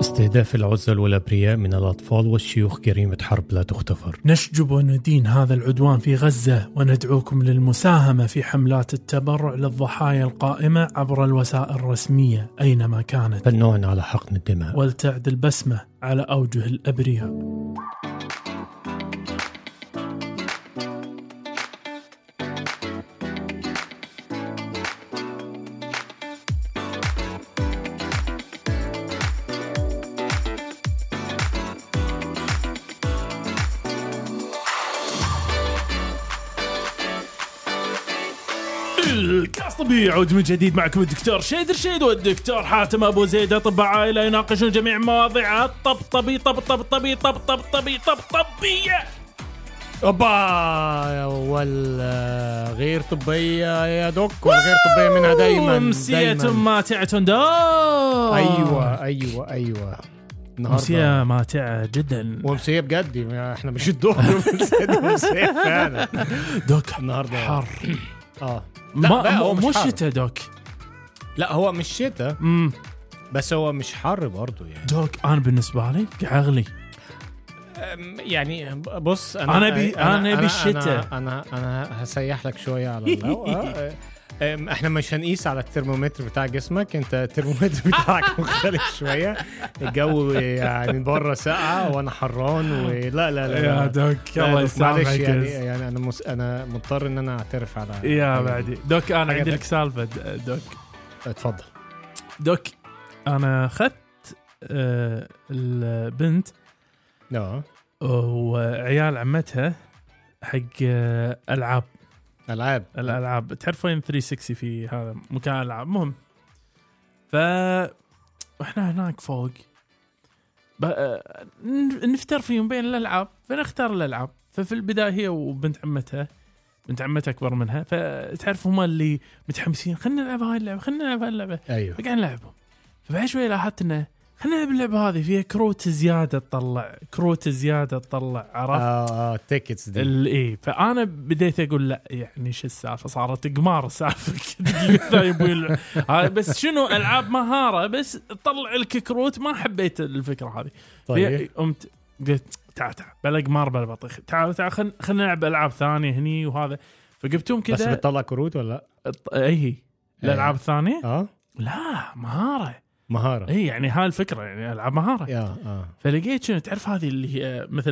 استهداف العزل والأبرياء من الأطفال والشيوخ جريمة حرب لا تغتفر نشجب وندين هذا العدوان في غزة وندعوكم للمساهمة في حملات التبرع للضحايا القائمة عبر الوسائل الرسمية أينما كانت. فالنوع على حقن الدماء. ولتعد البسمة على أوجه الأبرياء. الكاس طبيعي يعود من جديد معكم الدكتور شيد رشيد والدكتور حاتم أبو زيد. أطباء عائلة يناقشون جميع مواضيع الطبطبي طبطبي طبطبي طبطبي طبطبيه اوبا والغير طبية يا دوك والغير طبية منها دايما أمسية دايماً. ماتعة دار أيوه أيوه أيوه. أمسية ماتعة جدا. ومسية بجد إحنا مش أمسية- أمسية فعلا. دوك النهارده. حر آه. لا، ما بقى هو مش. شتاء دوك لا هو مش شتاء مم. بس هو مش حر برضه يعني دوك أنا بالنسبة لي اغلي يعني بص أنا أنا بي- أنا بالشتاء. أنا أنا, أنا هسيح لك شوية على أم، إحنا مش هنقيس على الترمومتر بتاع جسمك انت الترمومتر بتاعك مختلف شوية. الجو يعني بره ساقعه وأنا حران ولا لا لا لا يا دوك لا، الله دوك، معلش يسامحك يعني يعني أنا مس... أنا مضطر إن أنا أعترف على يا بعدي. دي. دوك أنا عندي. لك سالفة دوك. اتفضل. دوك أنا أخذت آه، البنت آه وعيال عمتها حق آه، ألعاب. العاب الألعاب. تعرف وين 360 في هذا مكان العاب مهم. ف وإحنا هناك فوق. ب... آه، نفتر فيهم بين الألعاب. فنختار الألعاب. ففي البداية هي وبنت عمتها. بنت عمتها أكبر منها. فتعرف هم اللي متحمسين. خلينا نلعب هاي اللعبة خلينا نلعب هاي اللعبة. أيوه. فقاعد نلعبهم. فبعد شوي لاحظت إنه خلينا نلعب اللعبه هذه فيها كروت زيادة تطلع كروت زيادة تطلع عرفت؟ آه آه tickets دي. إيه فأنا بديت أقول لا يعني شو السالفة؟ صارت قمار السالفة. هاي بس شنو؟ ألعاب مهاره بس تطلع لك كروت. ما حبيت الفكرة هذه. طيب. قمت قلت تعال تعال بلا قمار بلا بطيخ. تعال تعال خلينا نلعب ألعاب ثانية هني وهذا. فجبتهم بس كذا. بتطلع كروت ولا؟ لا؟ اي الالعاب الثانية آه. لا مهاره مهارة. اي يعني هاي الفكرة يعني ألعاب مهارة. يا آه. فلقيت شنو؟ تعرف هذه اللي هي مثل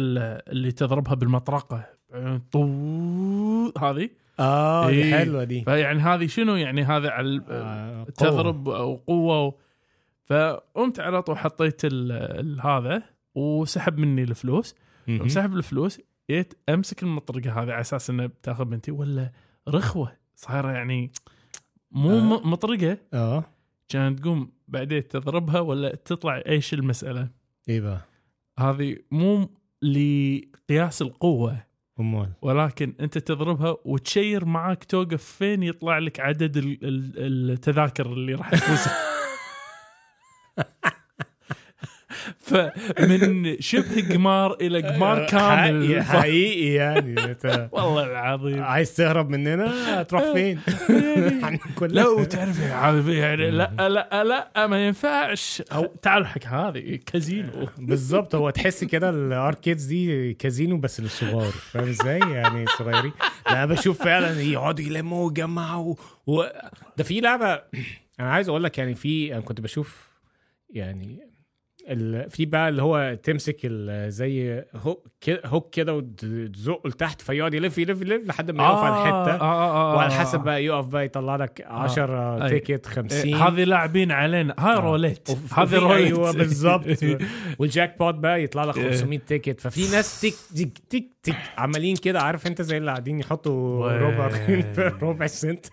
اللي تضربها بالمطرقة. طو هذه؟ آه إيه. حلوة دي. فيعني هذه شنو؟ يعني هذا على آه، قوة. تضرب وقوه و... فقمت على طول حطيت هذا وسحب مني الفلوس. سحب الفلوس جيت أمسك المطرقة هذه على أساس إنها بتاخذ بنتي. ولا رخوة صايرة يعني مو آه. مطرقة. آه. كانت تقوم بعدين تضربها ولا تطلع إيش المسألة؟ بقى هذه مو لقياس القوة أمال. ولكن أنت تضربها وتشير معاك توقف فين يطلع لك عدد ال- ال- التذاكر اللي راح تفوز فمن شبه قمار إلى قمار كامل. حقيقي, يعني والله العظيم. عايز تهرب مننا؟ تروح فين؟ يعني لا وتعرف يعني لا لا لا ما ينفعش. تعال حق هذه كازينو. بالظبط هو تحس كده الأركيدز دي كازينو بس للصغار فاهم إزاي؟ يعني صغيرين. لا بشوف فعلا يقعدوا يلموا ويجمعوا و... ده في لعبة أنا عايز أقول لك يعني في أنا كنت بشوف يعني. في بقى اللي هو تمسك. زي هوك هوك كده وتزقه لتحت فيقعد يلف يلف يلف لحد ما يقف على الحتة. وعلى حسب بقى يقف بقى يطلع لك 10 أي. ticket 50 إيه، هذه لاعبين علينا. هاي آه. روليت. هذه روليت. أيوه بالظبط وال jackpot بقى يطلع لك إيه. 500 ticket. ففي ناس تك تك تك تك عمالين كده عارف انت زي اللي قاعدين يحطوا. ربع ربع سنت.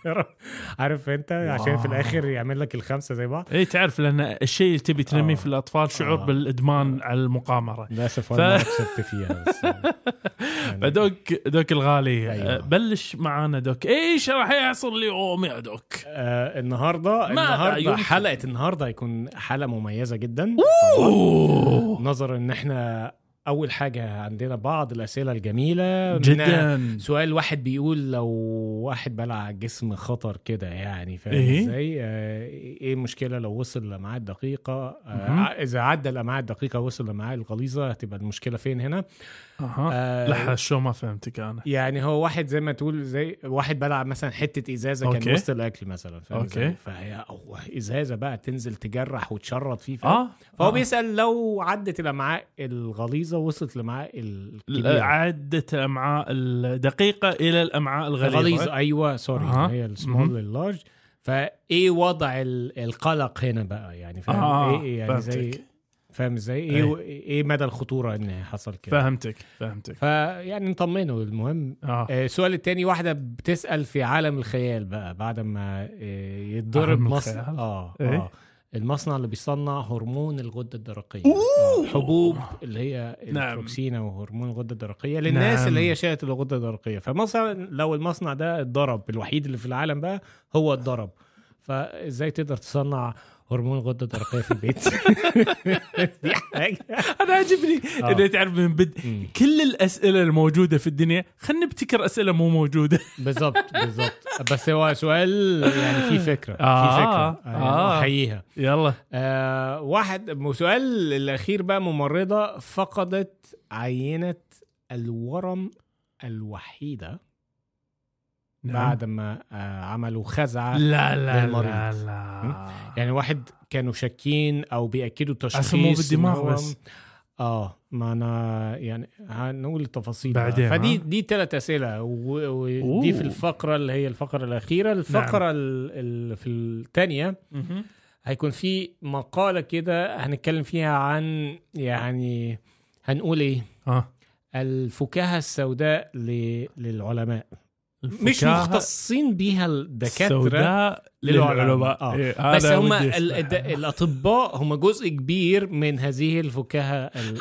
عارف انت؟ عشان في الآخر يعمل لك الخمسة زي بعض. اي تعرف لأن الشيء اللي تبي تنميه آه. في الأطفال شعور آه. بالإدمان على المقامرة للأسف ف- أنا ما كسبت فيها بس يعني فدوك دوك الغالي أيوة. أه، بلش معانا دوك إيش راح يحصل اليوم يا دوك آه النهارده النهارده؟ حلقة النهارده هيكون حلقة مميزة جدا. نظرا إن إحنا أول حاجة عندنا بعض الأسئلة الجميلة. جدا. سؤال واحد بيقول لو واحد بلع جسم خطر كده يعني فاهم إيه؟ إزاي؟ آه، إيه المشكلة؟ لو وصل للامعاء الدقيقه آه إذا عدى الامعاء الدقيقه وصل للامعاء الغليظة هتبقى المشكلة فين هنا؟ أها آه لحظه شو ما فهمتك أنا يعني هو واحد زي ما تقول زي واحد بلع مثلا حتة إزازة كان okay. وسط الأكل مثلا فاهم. إزاي فهي أو إزازة بقى تنزل تجرح وتشرط فيه آه فهو آه. بيسأل لو عدت الامعاء الغليظة وصلت للامعاء الكبيرة عدت الامعاء الدقيقة إلى الامعاء الغليظة الغليظة أيوه sorry أها. هي ال small مهم. لل large فإيه وضع ال- القلق هنا بقى يعني فاهم آه إيه يعني زي فهمتك فاهم إزاي؟ إيه إيه مدى الخطورة ان حصل كده؟ فهمتك فهمتك. فيعني نطمنه المهم. آه. آه، السؤال التاني واحدة بتسأل في عالم الخيال بقى بعد ما آه، يتضرب مصنع؟ آه إيه؟ آه المصنع اللي بيصنع هرمون الغدة الدرقية. آه، حبوب اللي هي نعم. البروكسينا وهرمون الغدة الدرقية للناس نعم. اللي هي شاءت الغدة الدرقية. فمثلا لو المصنع ده اتضرب الوحيد اللي في العالم بقى هو اتضرب. فازاي تقدر تصنع هرمون الغدة الدرقية في البيت. دي حاجة. أنا عجبني آه. إنه تعرف من بدء مم. كل الأسئلة الموجودة في الدنيا خلينا نبتكر أسئلة مو موجودة. بالظبط بالظبط بس هو سؤال يعني فيه فكرة آه، فيه فكره آه. أحييها. يلا. آه واحد سؤال الأخير بقى ممرضة فقدت عينة الورم الوحيدة. نعم. بعد ما آه عملوا خزعة لا لا للمريض. لا لا يعني واحد كانوا شاكين أو بيأكدوا تشخيص بالدماغ بس آه ما أنا يعني هنقول التفاصيل بعدين،. فدي ها؟ دي ثلاث أسئلة ودي. في الفقرة اللي هي الفقرة الأخيرة الفقرة ال- ال- في الثانية. هيكون في مقالة كده هنتكلم فيها عن يعني هنقول إيه آه الفكاهة السوداء للعلماء مش مختصين بيها الدكاترة السوداء للعلماء. آه. إيه، بس هم الأطباء هم جزء كبير من هذه الفكاهة ال-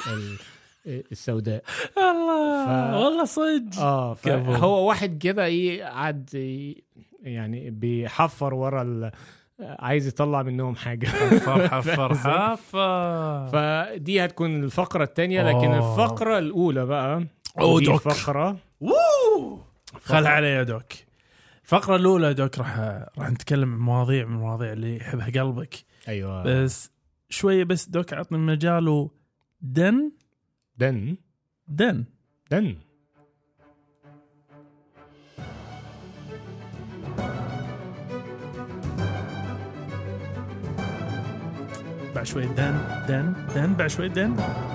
ال- السوداء الله ف- والله صدق آه. هو واحد كده إيه قعد ي- يعني بيحفر ورا ال... عايز يطلع منهم حاجة فرحه فرحه ف فدي هتكون الفقرة الثانية لكن أوه. الفقرة الأولى بقى أوه، دوك. فقرة ووو خل علي يا دوك. الفقرة الأولى يا دوك راح راح نتكلم عن مواضيع من المواضيع اللي يحبها قلبك. أيوه. بس شوية بس دوك عطني مجاله دن. دن. دن. دن. بعد شوية دن دن دن بعد شوية دن دن.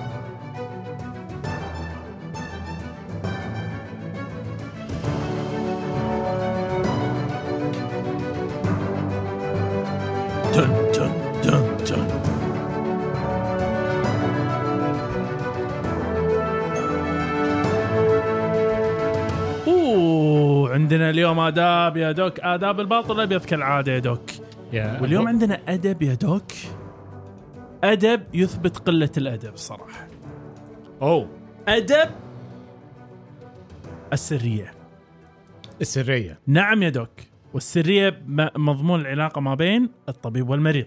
اليوم آداب يا دوك. آداب الباطل الأبيض كالعادة يا دوك. يا واليوم عندنا أدب يا دوك. أدب يثبت قلة الأدب الصراحه أوه. أدب السرية. السرية. نعم يا دوك. والسرية مضمون العلاقة ما بين الطبيب والمريض.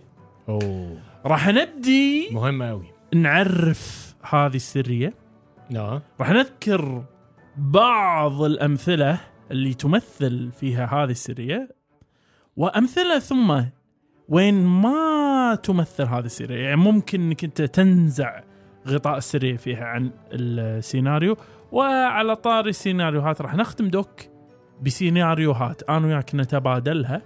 أوه. راح نبدي مهم قوي نعرف هذه السرية. آه راح نذكر بعض الأمثلة اللي تمثل فيها هذه السرية. وأمثلة ثم وين ما تمثل هذه السرية يعني ممكن إنك أنت تنزع غطاء السرية فيها عن السيناريو. وعلى طاري السيناريوهات راح نختم دوك بسيناريوهات. أنا وياك نتبادلها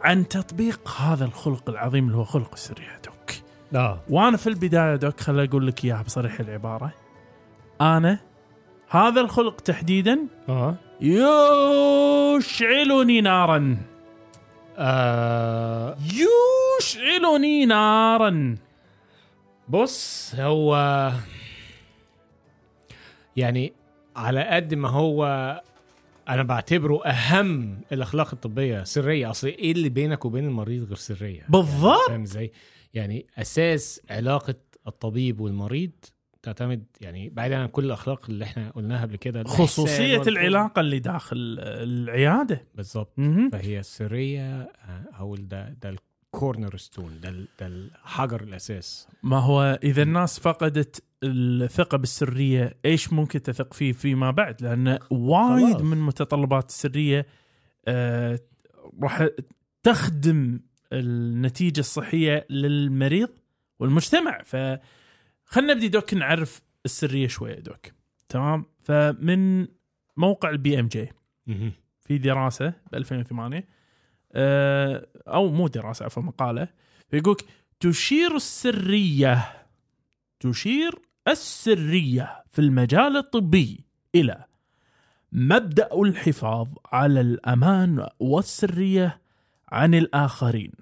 عن تطبيق هذا الخلق العظيم اللي هو خلق السرية دوك. آه. وأنا في البداية دوك خل أقول لك إياها بصريح العبارة. أنا هذا الخلق تحديدا آه. يشعلني نارا. آه، يشعلني نارا. بص هو يعني على قد ما هو أنا بعتبره أهم الأخلاق الطبية سرية. أصل إيه اللي بينك وبين المريض غير سرية؟ بالضبط. فاهم إزاي؟ يعني أساس علاقة الطبيب والمريض تعتمد يعني بعيدا عن كل الأخلاق اللي إحنا قلناها قبل كده خصوصية. العلاقة اللي داخل العيادة بالظبط. فهي السريه آه، أو ده ده الكورنر ستون ده, ده الحجر الأساس ما هو إذا الناس فقدت الثقة بالسرية إيش ممكن تثق فيه فيما بعد لأن وايد. من متطلبات السرية آه راح تخدم النتيجة الصحية للمريض والمجتمع فخلنا نبدي doc نعرف السرية شوية doc. تمام؟ فمن موقع ال BMJ في دراسة ب 2008 آه، أو مو دراسة عفوا مقالة. فيقولك تشير السرية تشير السرية في المجال الطبي إلى مبدأ الحفاظ على الأمان والسرية عن الآخرين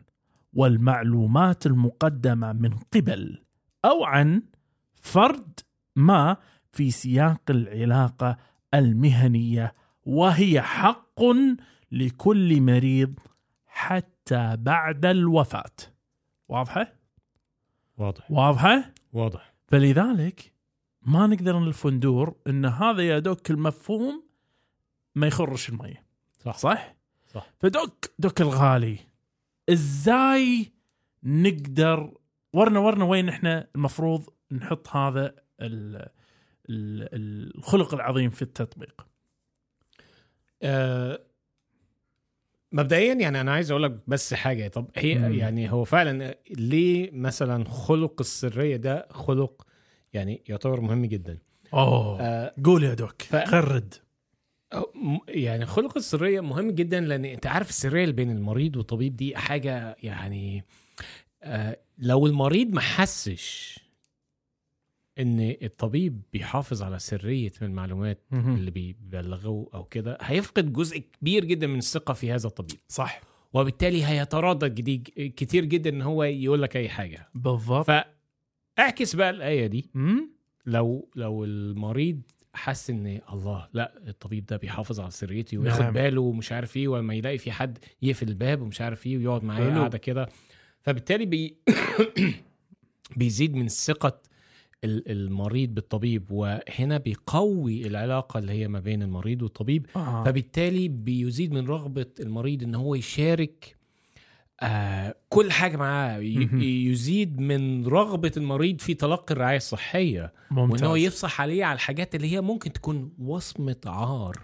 والمعلومات المقدمة من قبل أو عن فرد ما في سياق العلاقة المهنية وهي حق لكل مريض حتى بعد الوفاة. واضحة؟ واضح. واضحة؟ واضح. فلذلك ما نقدر نلف وندور إن هذا يا دوك المفهوم ما يخرش المية. صح. صح؟ صح. فدوك دوك الغالي إزاي نقدر ورنا ورنا وين إحنا المفروض نحط هذا ال ال الخلق العظيم في التطبيق. آه مبدئيا يعني أنا عايز أقول لك بس حاجة. طب هي مم. يعني هو فعلا ليه مثلا خلق السرية ده خلق يعني يعتبر مهم جدا؟ أوه آه قول يا دوك ف- خرد. يعني خلق السرية مهم جدا لأن أنت عارف السرية اللي بين المريض والطبيب دي حاجة يعني آه لو المريض ما حسش إن الطبيب بيحافظ على سرية من المعلومات اللي بيبلغوه أو كده هيفقد جزء كبير جدا من الثقة في هذا الطبيب. صح. وبالتالي جديد كتير جدا إن هو يقول لك أي حاجة. بالضبط. فاعكس بقى الآية دي. مم؟ لو لو المريض حس إن الله لا الطبيب ده بيحافظ على سريتي وياخد نعم. باله ومش عارف إيه ولما يلاقي في حد يقفل الباب ومش عارف إيه ويقعد معايا. قاعدة كده. فبالتالي بي بيزيد من ثقة المريض بالطبيب وهنا بيقوي العلاقة اللي هي ما بين المريض والطبيب آه. فبالتالي بيزيد من رغبة المريض إن هو يشارك آه كل حاجة معاه. يزيد من رغبة المريض في تلقي الرعاية الصحية ممتاز وإن هو يفصح عليه على الحاجات اللي هي ممكن تكون وصمة عار.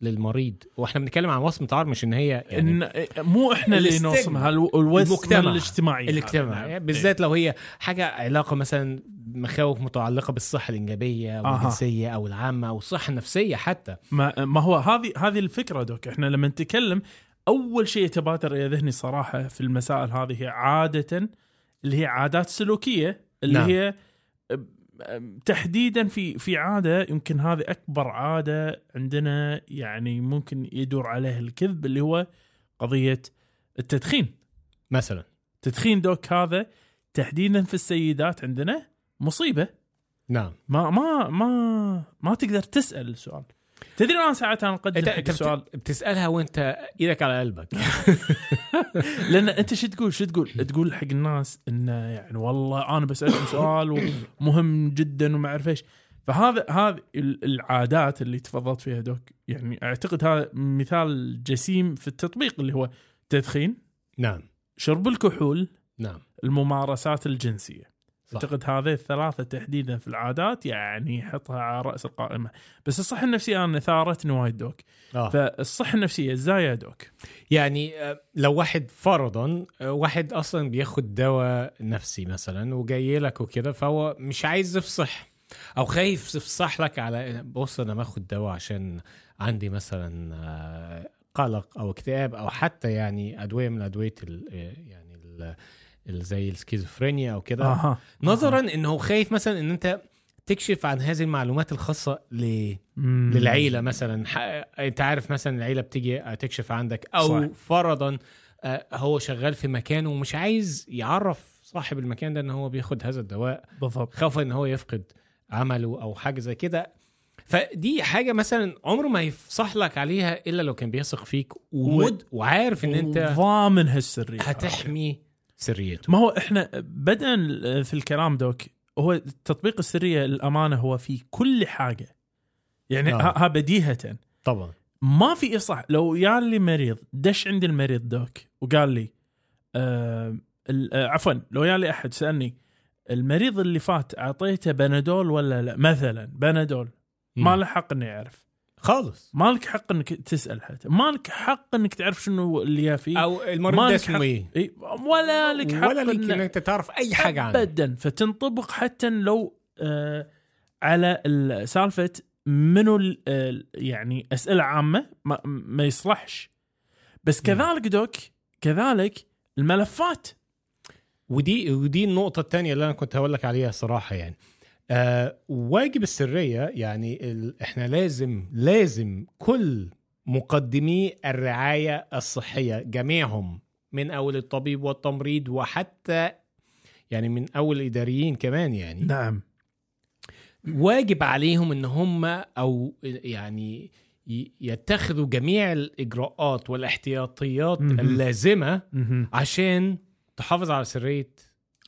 للمريض وإحنا بنتكلم عن وصمة عار مش إن هي يعني إن مو إحنا اللي. نوصمها الو- الوصمة المجتمع. الاجتماعية الاجتماع نعم. بالذات لو هي حاجة علاقة مثلا مخاوف متعلقة بالصحة الإنجابية أو. الجنسية أو العامة أو الصحة النفسية حتى ما ما هو هذه هذه الفكرة دوك إحنا لما نتكلم أول شيء يتبادر إلى ذهني صراحة في المسائل هذه عادة اللي هي عادات سلوكية اللي نعم. هي تحديدا في في عادة يمكن هذه أكبر عادة عندنا يعني ممكن يدور عليه الكذب اللي هو قضية التدخين. مثلا. تدخين دوك هذا تحديدا في السيدات عندنا مصيبة. نعم. ما ما ما ما تقدر تسأل السؤال. تدري أنا ساعات أنا اقدم حق السؤال؟ بت- بتسألها وأنت إيدك على قلبك. لأن أنت شو تقول؟ شو تقول؟ تقول حق الناس انه يعني والله أنا بسالكم سؤال ومهم جدا وما أعرف إيش. فهذا هذه ال- العادات اللي تفضلت فيها دوك. يعني أعتقد هذا مثال جسيم في التطبيق اللي هو تدخين نعم. شرب الكحول نعم. الممارسات الجنسية. صح. أعتقد هذه الثلاثة تحديدا في العادات يعني حطها على رأس القائمة بس الصحه النفسيه أنا ثارتني وايد doc آه. فالصحه النفسيه إزاي يا doc يعني آه، لو واحد فرضا آه، واحد أصلا بياخد دواء نفسي مثلا وجاي لك وكده فهو مش عايز يفصح أو خايف يفصح لك على بص أنا باخد دواء عشان عندي مثلا آه، قلق أو اكتئاب أو حتى يعني أدوية من أدوية يعني ال- زي السكيزوفرينيا أو كده. أها. نظرا إنه خايف مثلا إن أنت تكشف عن هذه المعلومات الخاصة ل مم. للعيلة مثلا. ح- أنت عارف مثلا العيلة بتيجي تكشف عندك أو صح. صح. فرضا آه، هو شغال في مكان ومش عايز يعرف صاحب المكان ده إن هو بياخد هذا الدواء. بالضبط. خوفا إن هو يفقد عمله أو حاجة زي كده. فدي حاجة مثلا عمره ما يفصح لك عليها إلا لو كان بيثق فيك ومد وعارف إن أنت ضامن هالسرية. هتحمي سريته. ما هو إحنا بدءا في الكلام دوك هو تطبيق السرية للأمانة هو في كل حاجة. يعني آه. ها بديهة. طبعا. ما في اصح لو يا لي مريض دش عند المريض دوك وقال لي آه آه، عفوا لو يالي أحد سألني المريض اللي فات أعطيته بنادول ولا لا؟ مثلا بنادول. ما له حق انه يعرف خالص. ما لك حق إنك تسأل حتى. ما لك حق إنك تعرف شنو اللي فيه. أو المريض حق- إي، ولا لك حق ولا لك إن- ان أنت تعرف أي حاجة عنه. ابدا. فتنطبق حتى لو آه على ال- سالفة منو ال- آه، يعني أسئلة عامة ما, ما يصلحش. بس كذلك دوك كذلك الملفات. ودي ودي النقطة الثانية اللي أنا كنت هقول لك عليها صراحة يعني. آه واجب السرية يعني ال... إحنا لازم لازم كل مقدمي الرعاية الصحية جميعهم من أول الطبيب والتمريض وحتى يعني من أول الإداريين كمان يعني. نعم. واجب عليهم إن هم أو يعني يتخذوا جميع الإجراءات والاحتياطيات مهم. اللازمة مهم. عشان تحافظ على سرية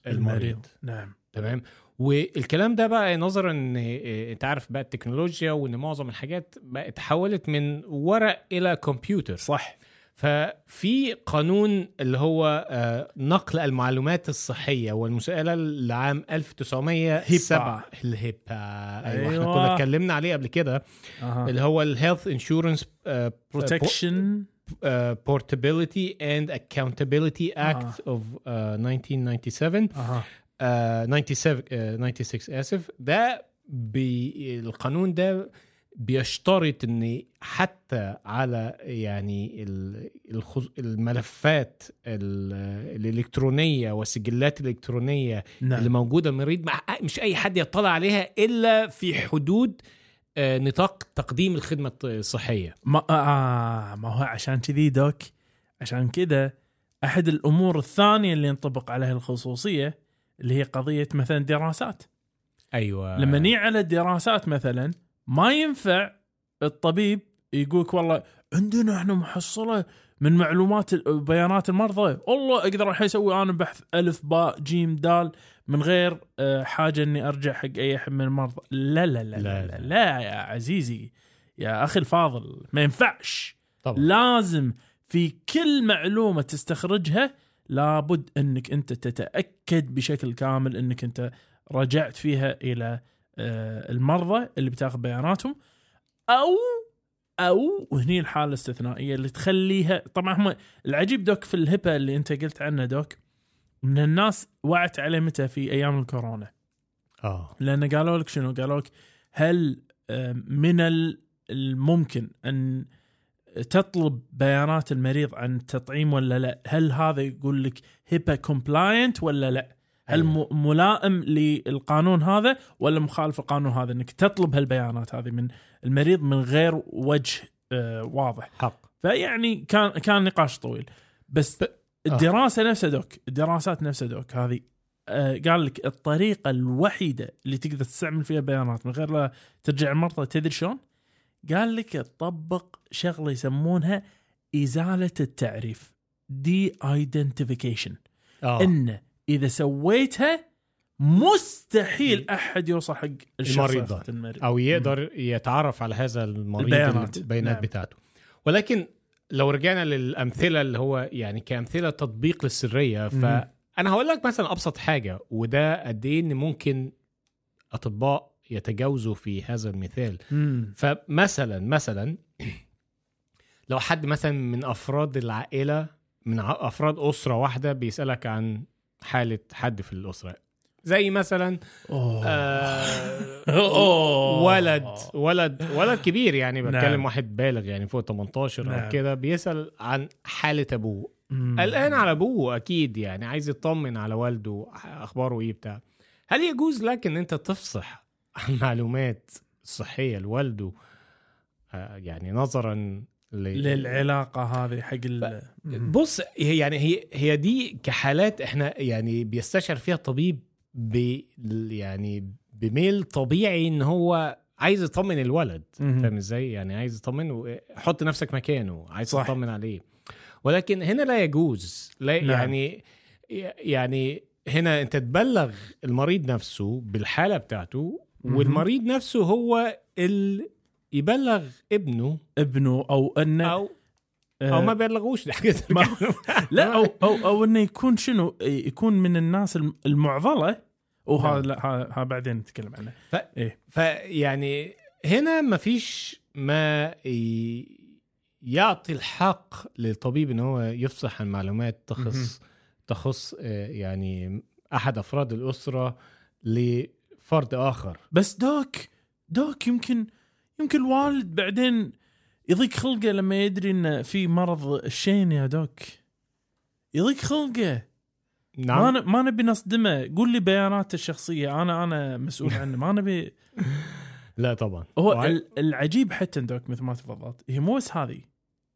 المريض. نعم. تمام؟ والكلام ده بقى نظرا ان إيه، أنت عارف بقى التكنولوجيا وإن معظم الحاجات بقت اتحولت من ورق إلى كمبيوتر. صح. ففي قانون اللي هو آه، نقل المعلومات الصحية والمساءلة لعام 1907 ال HIPAA أيوه إحنا أيوة. كنا اتكلمنا عليه قبل كده. أها. اللي هو ال health insurance protection portability and accountability act of uh, 1997 أها. Uh, 97 uh, 96 آسف ده ب القانون ده بيشترط إن حتى على يعني. الملفات ال- الإلكترونية والسجلات الإلكترونية اللي نعم موجوده المريض مش أي حد يطلع عليها إلا في حدود آه، نطاق تقديم الخدمة الصحية ما آه ما هو عشان كذي دوك عشان كذا أحد الأمور الثانية اللي ينطبق عليها الخصوصية اللي هي قضية مثلا دراسات. أيوه. لما نيجي على الدراسات مثلا ما ينفع الطبيب يقولك والله عندنا إحنا محصلة من معلومات بيانات المرضى. والله أقدر الحين أسوي أنا بحث ألف باء جيم دال من غير آه، حاجة إني أرجع حق أي أحد من المرضى. لا لا لا لا, لا، لا, لا يا عزيزي يا أخي الفاضل ما ينفعش. طبعا. لازم في كل معلومة تستخرجها لابد انك انت تتأكد بشكل كامل انك انت رجعت فيها إلى آه، المرضى اللي بتاخذ بياناتهم أو أو وهني الحالة الاستثنائية اللي تخليها طبعا هم العجيب دوك في الهبه اللي انت قلت عنه دوك إن الناس وعت عليه متى في أيام الكورونا؟ آه. لأن قالوا لك شنو؟ قالوا لك هل آه، من ال- الممكن أن تطلب بيانات المريض عن التطعيم ولا لا؟ هل هذا يقول لك هيبا كومبلاينت ولا لا؟ هل أيوة. م- ملائم للقانون هذا ولا مخالف القانون هذا؟ إنك تطلب هالبيانات هذه من المريض من غير وجه آه، واضح. حق. فيعني كان كان نقاش طويل. بس ب- الدراسة نفسها دوك الدراسات نفسها دوك هذه آه، قال لك الطريقة الوحيدة اللي تقدر تستعمل فيها بيانات من غير لا ترجع المرضى تدري شلون؟ قال لك تطبق شغلة يسمونها إزالة التعريف دي ايدنتيفيكيشن آه إن إذا سويتها مستحيل أحد يوصل حق المريض. المريض أو يقدر يتعرف على هذا المريض البيانات. البيانات نعم. بتاعته ولكن لو رجعنا للأمثلة اللي هو يعني كأمثلة تطبيق للسرية. فأنا هقول لك مثلا أبسط حاجة وده قد إيه إن ممكن أطباء يتجاوزوا في هذا المثال مم. فمثلا مثلا لو حد مثلا من أفراد العائلة من أفراد أسرة واحدة بيسألك عن حالة حد في الأسرة زي مثلا أوه. آه أوه. ولد ولد ولد كبير يعني بتكلم نعم. واحد بالغ يعني فوق 18 نعم. أو كده بيسأل عن حالة أبوه. قلقان على أبوه أكيد يعني عايز يطمن على والده أخباره إيه بتاع هل يجوز لك إن أنت تفصح معلومات صحيه لوالده آه يعني نظرا ل... للعلاقة هذه حق ال. بص هي يعني هي هي دي كحالات إحنا يعني بيستشعر فيها الطبيب ب يعني بميل طبيعي إن هو عايز يطمن الولد. فاهم إزاي يعني عايز يطمنه حط نفسك مكانه عايز صح. تطمن عليه ولكن هنا لا يجوز لا نعم. يعني يعني هنا أنت تبلغ المريض نفسه بالحالة بتاعته. والمريض نفسه هو اللي يبلغ ابنه ابنه أو انه أو أو ما الحاجات ما- لا أو أو أو أنه يكون شنو؟ يكون من الناس الم- المعضلة. وهذا نعم. لا ها, بعدين نتكلم عنه. ف- إيه. فيعني هنا ما فيش ما يعطي الحق للطبيب إن هو يفصح عن معلومات تخص تخص آه، يعني أحد أفراد الأسرة لفرد آخر. بس دوك دوك يمكن يمكن الوالد بعدين يضيق خلقه لما يدري انه في مرض الشين يا دوك. يضيق خلقه. ما نعم ن- ما نبي نصدمه. قول لي بياناته الشخصية. أنا أنا مسؤول عنه. ما نبي لا طبعا. هو وع- ال- العجيب حتى دوك مثل ما تفضلت هي مو بس هذه.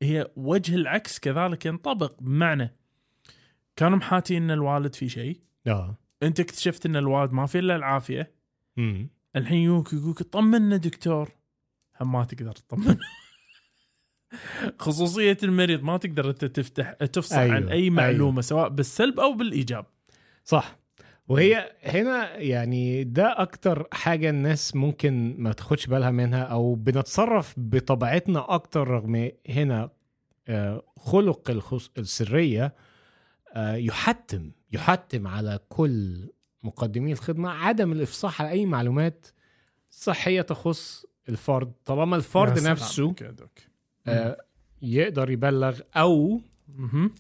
هي وجه العكس كذلك ينطبق بمعنى. كانوا محاتين إن الوالد في شيء. آه. أنت اكتشفت إن الوالد ما في إلا العافية. أمم. الحين يوك يقولك طمنا دكتور هم ما تقدر تطمن خصوصية المريض ما تقدر انت تفتح تفصح أيوه، عن أي معلومة سواء بالسلب أو بالإيجاب صح وهي هنا يعني ده أكتر حاجة الناس ممكن ما تاخدش بالها منها أو بنتصرف بطبيعتنا أكتر رغم هنا آه، خلق. السرية آه، يحتم يحتم على كل مقدمي الخدمة عدم الإفصاح على أي معلومات صحية تخص الفرد طالما الفرد نفسه يا دوك. آه، يقدر يبلغ أو مهم.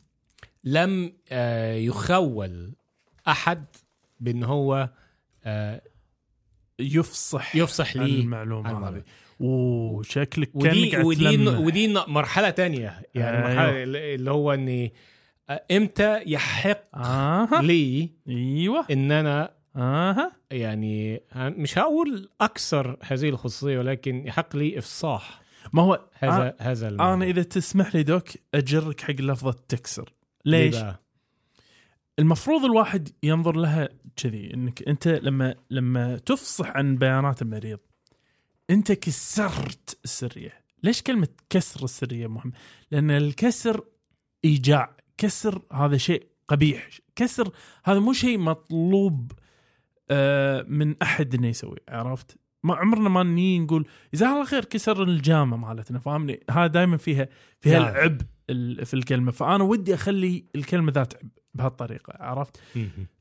لم آه، يخول أحد بأن هو آه، يفصح يفصح لي المعلومة عن هذه. وشكلك كأنك ودي ودي. ودي مرحلة تانية يعني أيوه. مرحله اللي هو إني آه، إمتى يحق أها لي أيوه. إن أنا أها يعني ه- مش هقول أكثر هذه الخصوصية ولكن يحق لي إفصاح. ما هو هذا هذا الموضوع. أنا إذا تسمح لي دوك أجرك حق لفظة تكسر. ليه ليش؟ بقى؟ المفروض الواحد ينظر لها كذي إنك أنت لما لما تفصح عن بيانات المريض أنت كسرت السرية. ليش كلمة كسر السرية مهم؟ لأن الكسر إيجاع. كسر هذا شيء قبيح. كسر هذا مو شيء مطلوب آه، من أحد إنه يسويه عرفت؟ ما عمرنا ما ني نقول جزاه الله خير كسر الجامة مالتنا فاهمني؟ هذا دائما فيها فيها نعم. العب ال- في الكلمة. فأنا ودي أخلي الكلمة ذات عب بهالطريقة عرفت.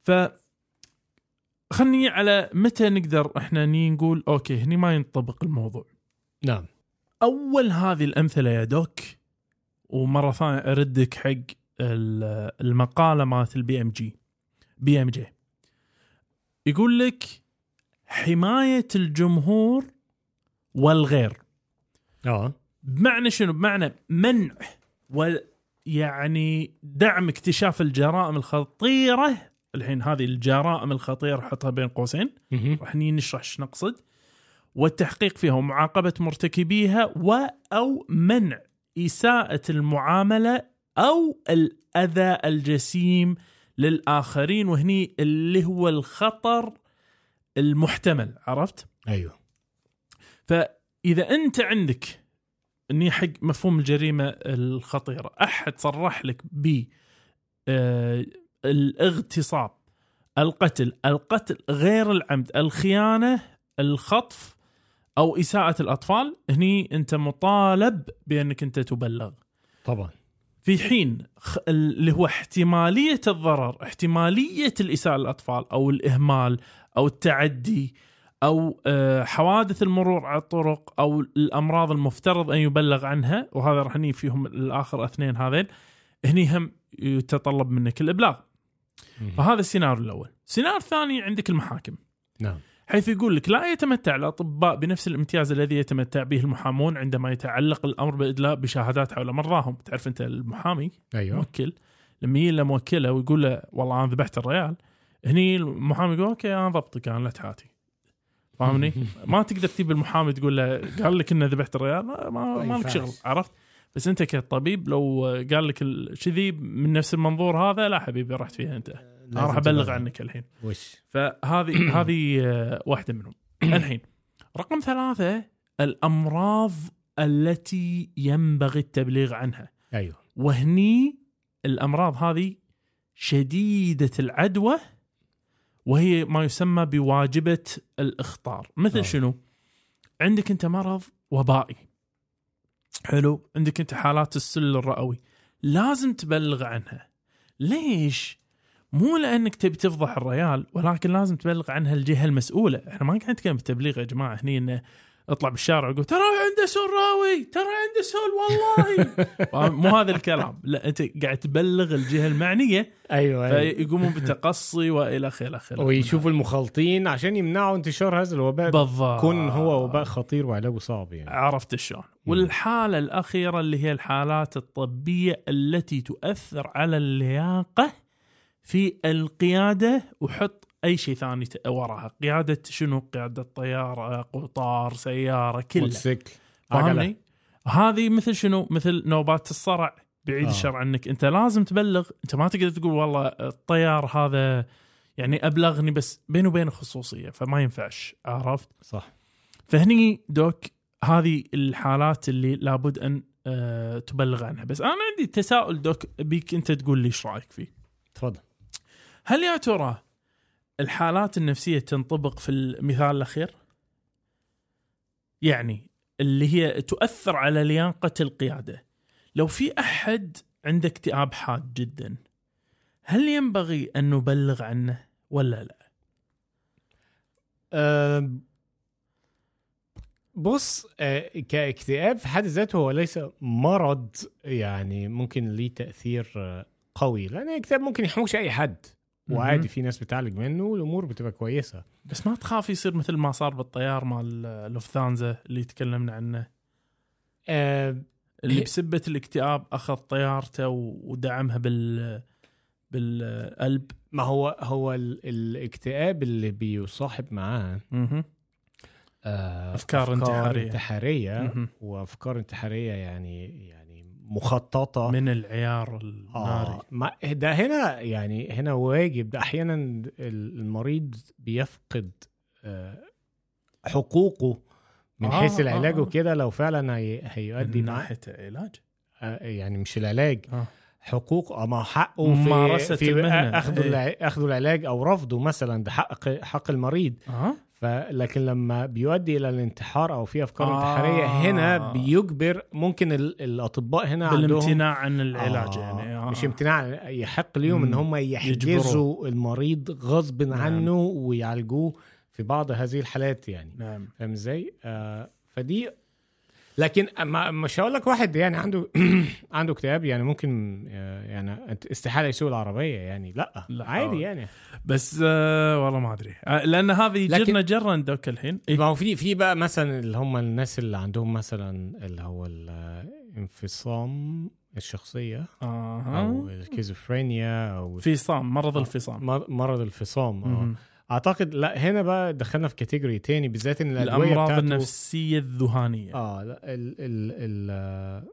ف خلني على متى نقدر إحنا ني نقول okay هني ما ينطبق الموضوع. نعم. أول هذه الأمثلة يا doc ومرة ثانية أردك حق المقالة مالت ال BMJ BMJ يقول لك حماية الجمهور والغير. آه. بمعنى شنو؟ بمعنى منع ويعني دعم اكتشاف الجرائم الخطيرة. الحين هذه الجرائم الخطيرة حطها بين قوسين. راح نشرح إيش نقصد. والتحقيق فيها ومعاقبة مرتكبيها و أو منع إساءة المعاملة أو الأذى الجسيم للآخرين وهني اللي هو الخطر المحتمل عرفت؟ أيوه. فإذا أنت عندك اني حق مفهوم الجريمة الخطيرة أحد صرح لك ب آه، الاغتصاب القتل القتل غير العمد الخيانة الخطف أو إساءة الأطفال هني أنت مطالب بأنك أنت تبلغ. طبعا. في حين اللي هو احتمالية الضرر احتمالية الإساءة للأطفال أو الإهمال أو التعدي أو آه، حوادث المرور على الطرق أو الأمراض المفترض أن يبلغ عنها وهذا راح نجي فيهم الآخر اثنين هذين هني هم يتطلب منك الإبلاغ. فهذا السيناريو الأول. السيناريو الثاني عندك المحاكم. نعم. حيث يقول لك لا يتمتع الأطباء بنفس الامتياز الذي يتمتع به المحامون عندما يتعلق الأمر بإدلاء بشهادات حول مرضاهم تعرف أنت المحامي أيوه موكل لما يجي له موكلة ويقول له والله أنا ذبحت الريال هني المحامي يقول okay أنا ضبطك أنا لا تحاتي فاهمني؟ ما تقدر تجيب المحامي تقول له قال لك إنه ذبحت الريال ما, ما, ما ما لك. شغل عرفت؟ بس أنت كطبيب لو قال لك كذي من نفس المنظور هذا لا حبيبي رحت فيها أنت أنا راح أبلغ عنك الحين. وش؟ فهذه هذه آه، واحدة منهم. الحين رقم ثلاثة الأمراض التي ينبغي التبليغ عنها. أيوه. وهني الأمراض هذه شديدة العدوى وهي ما يسمى بواجبة الإخطار. مثل آه. شنو؟ عندك أنت مرض وبائي. حلو. عندك أنت حالات السل الرئوي. لازم تبلغ عنها. ليش؟ مو لأنك تبي تفضح الريال ولكن لازم تبلغ عنها الجهة المسؤولة. إحنا ما قاعد نتكلم بالتبليغ يا جماعة هني إنه اطلع بالشارع وقول ترى عنده سول راوي ترى عنده سول والله. مو هذا الكلام. لا أنت قاعد تبلغ الجهة المعنية. أيوه أيوة. فيقومون بتقصي وإلى آخره ويشوفوا المخالطين عشان يمنعوا انتشار هذا الوباء. بالضبط. كون هو وباء خطير وعلاجه صعب يعني. عرفت شلون. والحالة الأخيرة اللي هي الحالات الطبية التي تؤثر على اللياقة في القيادة وحط أي شيء ثاني وراها. قيادة شنو؟ قيادة طيارة قطار موتوسيكل. عجلة. فاهمني هذه مثل شنو؟ مثل نوبات الصرع. بعيد آه. الشر عنك أنت لازم تبلغ. أنت ما تقدر تقول والله الطيار هذا يعني أبلغني بس بينه وبينه خصوصية فما ينفعش. عرفت؟ صح. فهني دوك هذه الحالات اللي لابد أن آه تبلغ عنها. بس أنا عندي تساؤل دوك بيك أنت تقول لي إيش رأيك فيه؟ تفضل. هل يا ترى الحالات النفسية تنطبق في المثال الأخير؟ يعني اللي هي تؤثر على لياقة القيادة. لو في أحد عنده اكتئاب حاد جدا هل ينبغي أن نبلغ عنه ولا لا؟ أه بص كاكتئاب في حد ذاته هو ليس مرض يعني ممكن ليه تأثير قوي. لأن الاكتئاب ممكن يحوش اي حد وعادي. في ناس بتعالج منه والأمور بتبقى كويسة بس ما تخاف يصير مثل ما صار بالطيار مال لوفتانزا اللي تكلمنا عنه أه اللي بسبة الاكتئاب أخذ طيارته ودعمها بال بالقلب ما هو هو ال- الاكتئاب اللي بيصاحب معاه. آه، أفكار انتحارية. انتحارية مهم. وأفكار انتحارية يعني يعني مخططة. من العيار الناري. آه. ما ده هنا يعني هنا واجب. ده أحيانا المريض بيفقد آه حقوقه من آه، حيث آه، العلاج آه. وكده. لو فعلا هي هيؤدي من ناحية علاج آه يعني مش العلاج. آه. حقوق. آه، ما حقه في ممارسة في المهنة. أخذه. الع- أخذه العلاج أو رفضه مثلا ده حق حق المريض. آه. فلكن لما بيؤدي إلى الانتحار أو في أفكار آه. انتحاريه هنا بيجبر ممكن ال- الأطباء هنا عندهم بالامتناع عن العلاج آه يعني آه. مش امتناع يحق ليهم إن. هم يحجزوا المريض غصب نعم. عنه ويعالجوه في بعض هذه الحالات يعني نعم فاهم إزاي؟ آه فدي لكن مش هقول لك واحد يعني عنده عنده اكتئاب يعني ممكن آه، يعني استحالة يسوق العربية يعني لا, لا. عادي يعني بس آه والله ما أدري آه لأن هذه جرنا جرا دوك الحين إيه؟ ما هو في في بقى مثلا اللي هم الناس اللي عندهم مثلا اللي هو الانفصام الشخصية آه. أو الكيزوفرينيا أو فصام مرض الفصام مر- مرض الفصام آه. أعتقد لا هنا بقى دخلنا في category تاني بالذات إن الأدوية الأمراض بتاعته النفسية الذهانية آه لا ال ال ال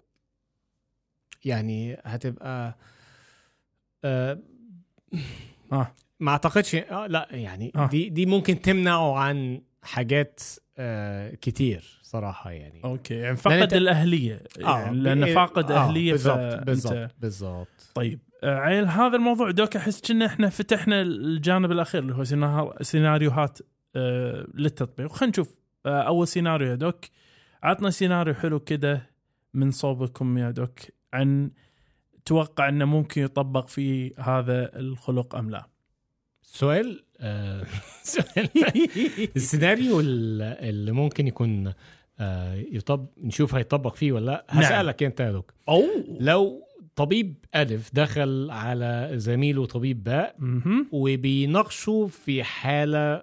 يعني هتبقى آه آه. ما أعتقدش آه لا يعني آه. دي دي ممكن تمنعه عن حاجات آه كتير صراحة يعني. okay يعني لأن فقد أنت- الأهلية يعني لأن ب- فاقد آه، أهلية بالضبط بالضبط بالضبط. طيب آه، عيل هذا الموضوع doc أحس كنا إحنا فتحنا الجانب الأخير اللي هو سينار- سيناريوهات آه للتطبيق. خلينا نشوف آه أول سيناريو يا doc. عطنا سيناريو حلو كده من صوبكم يا doc عن توقع إنه ممكن يطبق فيه هذا الخلق أم لا. سؤال آه سؤال. السيناريو ال- اللي ممكن يكون آه يطب نشوف هيطبق فيه ولا لا. نعم. هسألك أنت يا دكتور أو. لو طبيب ألف دخل على زميله طبيب باء. وبيناقشوا في حالة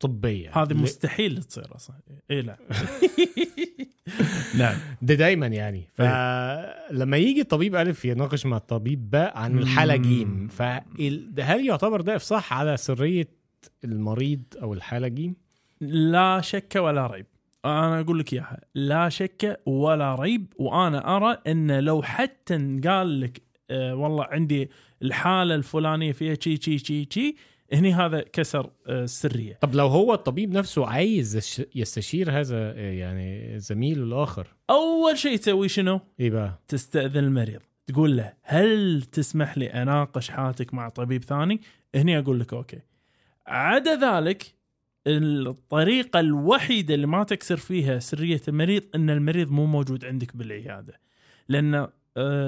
طبية. هذه مستحيل تصير أصلا. اي لا. نعم. ده دايما يعني. فلما يجي طبيب ألف يناقش مع الطبيب باء عن الحالة مم. جيم فهل يعتبر ده إفصاح على سرية المريض أو الحالة جيم؟ لا شك ولا ريب. أنا أقول لك إياها لا شك ولا ريب وأنا أرى إن لو حتى قال لك آه والله عندي الحالة الفلانية فيها شي شي شي شي هني هذا كسر آه السرية طب لو هو الطبيب نفسه عايز يستشير هذا آه، يعني زميله الآخر أول شيء تسوي شنو؟ إيه بقى؟ تستأذن المريض تقول له هل تسمح لي أناقش حالتك مع طبيب ثاني؟ هني أقول لك okay. عدا ذلك الطريقة الوحيدة اللي ما تكسر فيها سرية المريض إن المريض مو موجود عندك بالعيادة. لأن آه،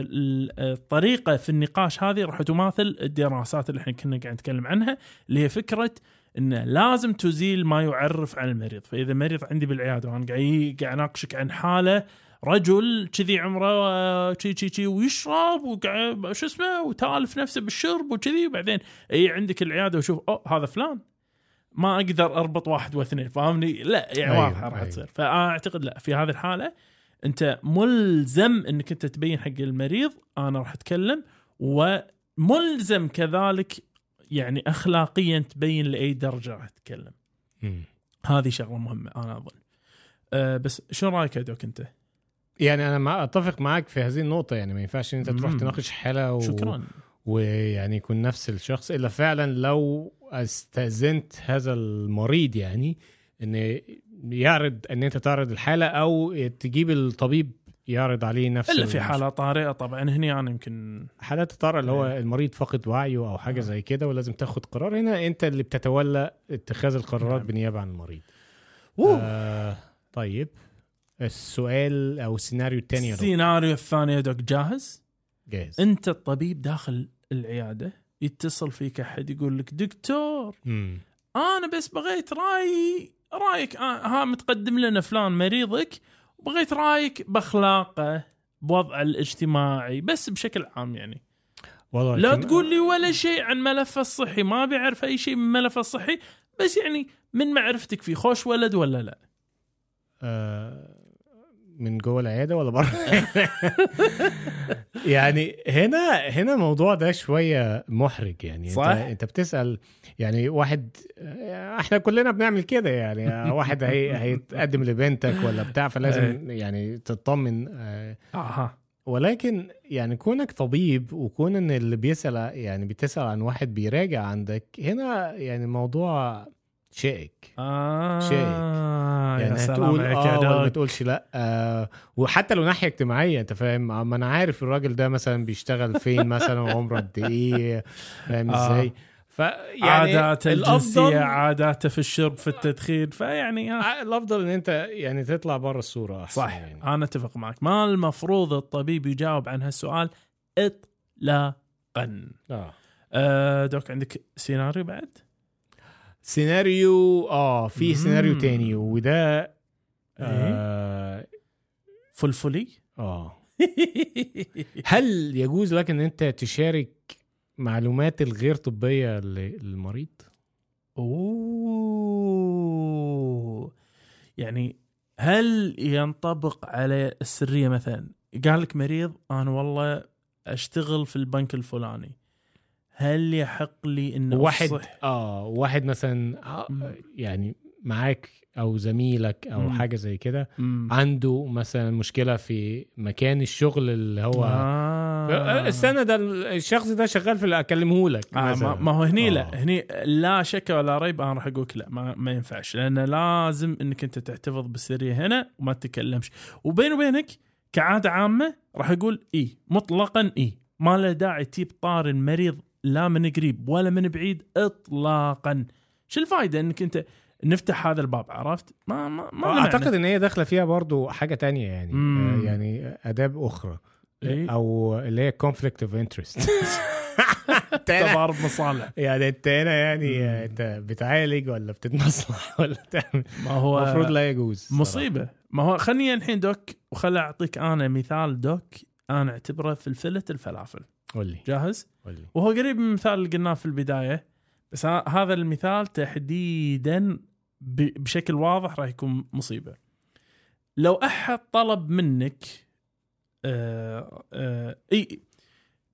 ال- الطريقة في النقاش هذه راح تماثل الدراسات اللي إحنا كنا قاعد نتكلم عنها اللي هي فكرة انه لازم تزيل ما يعرف عن المريض. فإذا مريض عندي بالعيادة وأنا قاعد قاعد أناقشك عن حالة رجل كذي عمره آه، شي شي شي ويشرب وقاعد شو اسمه وتالف نفسه بالشرب وكذي وبعدين اي عندك العيادة وشوف أوه هذا فلان. ما أقدر أربط واحد واثنين فاهمني؟ لا يعني أيوة، واضحه راح أيوة. تصير فانا اعتقد لا في هذه الحالة أنت ملزم إنك أنت تبين حق المريض أنا راح أتكلم وملزم كذلك يعني اخلاقيا تبين لأي درجة راح تتكلم. هذه شغلة مهمة أنا أظن أه بس شو رأيك يا دوك أنت؟ يعني أنا ما أتفق معاك في هذه النقطة يعني ما ينفعش إن أنت تروح. تناقش حاله و... شكرا ويعني يكون نفس الشخص إلا فعلا لو استأذنت هذا المريض يعني إن يعرض إن أنت تعرض الحالة أو تجيب الطبيب يعرض عليه نفس إلا في المش- حالة طارئة طبعا هني أنا يمكن حالات الطارئة اللي هو أيوة. المريض فقد وعيه أو حاجة آه. زي كده ولازم تاخد قرار هنا أنت اللي بتتولى اتخاذ القرارات نعم. بالنيابه عن المريض أوه. آه طيب السؤال أو السيناريو الثاني. السيناريو الثاني يا دوك جاهز؟ جاهز. انت الطبيب داخل العيادة يتصل فيك أحد يقول لك دكتور مم. أنا بس بغيت راي رأيك آه، ها متقدم لنا فلان مريضك وبغيت رأيك بأخلاقه بوضعه الاجتماعي بس بشكل عام يعني. والله لا تقول لي ولا شيء عن ملفه الصحي ما بيعرف أي شيء من ملفه الصحي بس يعني من معرفتك فيه خوش ولد ولا لا؟ آه، من جوه العيادة ولا بره؟ يعني هنا هنا الموضوع ده شوية محرج يعني. صح. انت انت بتسأل يعني واحد إحنا كلنا بنعمل كده يعني. واحد هي هيتقدم لبنتك ولا بتاع فلازم يعني تطمن. أها. ولكن يعني كونك طبيب وكون إن اللي بيسأل يعني بتسأل عن واحد بيراجع عندك هنا يعني الموضوع شائك آه شائك. يا يعني هتقول آه ولا ما. تقولش لأ آه وحتى لو ناحية اجتماعية أنت فاهم ما أنا عارف الراجل ده مثلا بيشتغل فين مثلا وعمره قد إيه فاهم آه. إزاي فيعني عاداته الجنسية عاداته في الشرب في التدخين فيعني آه. آه، الأفضل إن أنت يعني تطلع بره الصورة أحسن صح يعني. أنا أتفق معك ما المفروض الطبيب يجاوب عن هالسؤال اطلاقا آه أه دوك عندك سيناريو بعد سيناريو آه في. سيناريو تاني وده آه, فلفلي؟ آه. هل يجوز لك إن أنت تشارك معلومات الغير طبية للمريض؟ أوه. يعني هل ينطبق على السرية مثلا قال لك مريض أنا والله أشتغل في البنك الفلاني. هل يحق لي إن واحد أفصح؟ آه واحد مثلا آه مم. يعني معاك أو زميلك أو مم. حاجة زي كده. عنده مثلا مشكلة في مكان الشغل اللي هو آه. استنى ده الشخص ده شغال في اللي اكلمه لك آه ما, ما هو هني آه. لا هني لا شك ولا ريب أنا راح أقول لا ما, ما ينفعش لأن لازم إنك أنت تحتفظ بالسريه هنا وما تتكلمش وبيني وبينك كعادة عامة راح أقول إي مطلقا إي ما له داعي تجيب طار المريض لا من قريب ولا من بعيد اطلاقا شو الفائده إنك أنت نفتح هذا الباب عرفت ما ما, ما أعتقد. إن هي داخلة فيها برضو حاجة تانية يعني مم. آه يعني آداب أخرى إيه؟ أو اللي هي conflict of interest انت هنا- تضارب مصالح يعني انت هنا يعني. آه، أنت بتعالج ولا بتتمصلح ولا تعمل ما هو المفروض لا يجوز. مصيبة ما هو خليني الحين دوك وخل أعطيك أنا مثال دوك أنا أعتبره فلفلة الفلافل قول لي. جاهز؟ قول لي. وهو قريب من المثال اللي قلناه في البداية بس هذا المثال تحديدا بشكل واضح راح يكون مصيبة. لو أحد طلب منك آه آه إي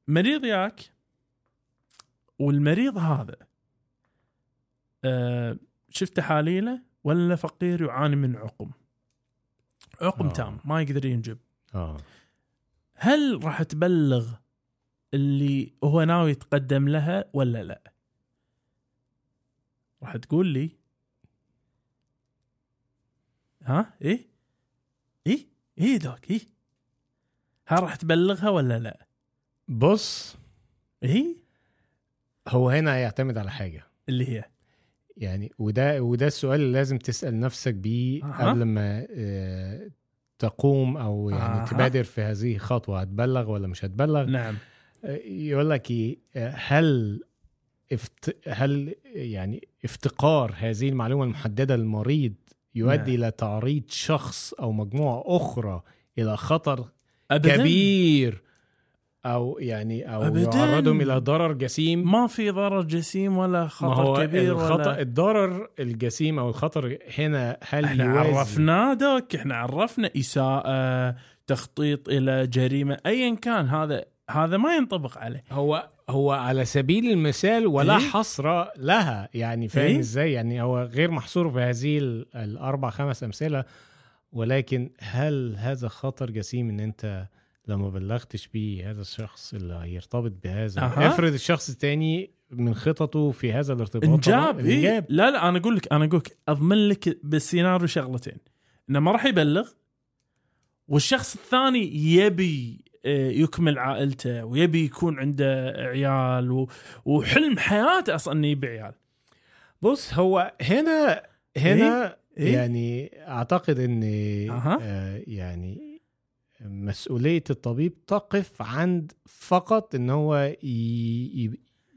مريض ياك والمريض هذا آه شفت تحاليله ولا فقير يعاني من عقم؟ عقم آه. تام ما يقدر ينجب. آه. هل راح تبلغ اللي هو ناوي يتقدم لها ولا لا؟ راح تقول لي. ها؟ إيه؟ إيه؟ إيه دوك إيه؟ ها راح تبلغها ولا لا؟ بص. إيه؟ هو هنا هيعتمد على حاجة. اللي هي؟ يعني وده وده السؤال اللي لازم تسأل نفسك بيه أها. قبل ما آه، تقوم أو يعني أها. تبادر في هذه الخطوه هتبلغ ولا مش هتبلغ؟ نعم. يقول لك إيه هل افت... هل يعني افتقار هذه المعلومة المحددة للمريض يؤدي نعم. إلى تعريض شخص أو مجموعة أخرى إلى خطر ابدا كبير أو يعني أو أبداً. يعرضهم إلى ضرر جسيم ما في ضرر جسيم ولا ما خطر هو كبير الخطأ ولا الضرر الجسيم أو الخطر هنا هل إحنا يوازي عرفنا دوك إحنا عرفنا إساءة تخطيط إلى جريمة ايا كان هذا هذا ما ينطبق عليه هو هو على سبيل المثال ولا إيه؟ حصر لها يعني فاهم إيه؟ إزاي يعني هو غير محصور في هذه ال- الأربع خمس أمثلة ولكن هل هذا خطر جسيم إن أنت لما بلغتش بيه هذا الشخص اللي هيرتبط بهذا أها. افرض الشخص التاني من خططه في هذا الارتباط إنجاب إيه؟ لا لا أنا أقول لك أنا أقول لك أضمن لك بالسيناريو شغلتين إنه ما راح يبلغ والشخص الثاني يبي يكمل عائلته ويبي يكون عنده عيال. وحلم حياته أصلا إنه يبي عيال بص هو هنا هنا إيه؟ يعني أعتقد إن أها. آه يعني مسؤولية الطبيب تقف عند فقط إن هو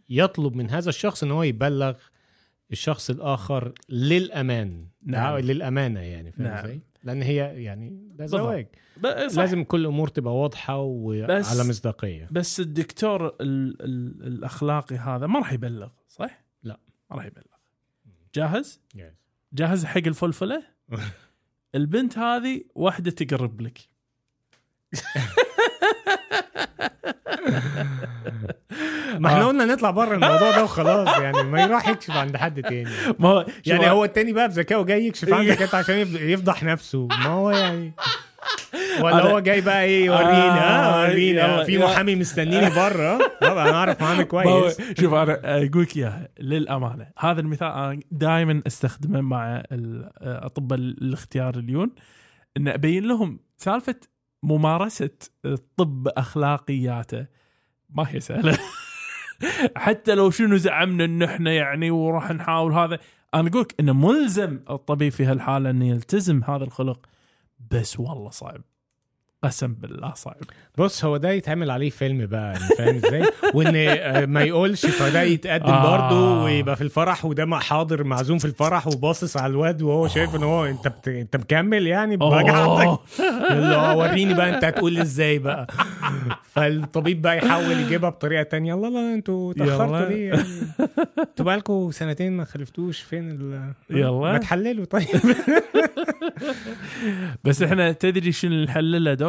يطلب من هذا الشخص إن هو يبلغ الشخص الآخر للأمان نعم. نعم. للأمانة يعني فاهم نعم. إزاي؟ لأن هي يعني ده. زواج صح. لازم كل الأمور تبقى واضحة وعلى مصداقية بس الدكتور ال... ال... الأخلاقي هذا ما راح يبلغ صح؟ لا. ما راح يبلغ جاهز؟ جاهز حق الفلفلة؟ البنت هذه واحدة تقرب لك ما إحنا آه. قلنا نطلع بره الموضوع ده وخلاص يعني ما يروح يكشف عند حد تاني. ما هو يعني هو التاني بقى بذكائه جاي يكشف عندك انت عشان يفض- يفضح نفسه. ما هو يعني ولا هو جاي بقى إيه يوريني؟ آه، وريني يلا، آه، في. محامي مستنيني بره. طبعا أنا أعرف محامي كويس. شوف أنا أقول لك إياها للأمانة. هذا المثال أنا دائما أستخدمه مع الاطباء الاختيار اليون. إن أبين لهم سالفة ممارسة الطب أخلاقياته. ما هي سهلة. حتى لو شنو زعمنا إن إحنا يعني وراح نحاول هذا. أنا أقول إنه ملزم الطبيب في هالحالة إنه يلتزم هذا الخلق. بس والله صعب. قسم بالله صعب. بص هو ده يتعمل عليه فيلم بقى يعني فاهم إزاي؟ وإن آه، ما يقولش فده يتقدم آه. برضه ويبقى في الفرح وده مع حاضر معزوم في الفرح وباصص على الواد وهو شايف إن هو أنت بت... أنت مكمل يعني؟ آه، وريني بقى أنت هتقول إزاي بقى. فالطبيب بقى يحاول يجيبها بطريقة تانية. الله لا أنتوا اتأخرتوا. ليه يعني؟ أنتوا بقالكم سنتين ما خلفتوش فين ال؟ يلا. ما تحللوا طيب. بس إحنا تدري شنو اللي نحلله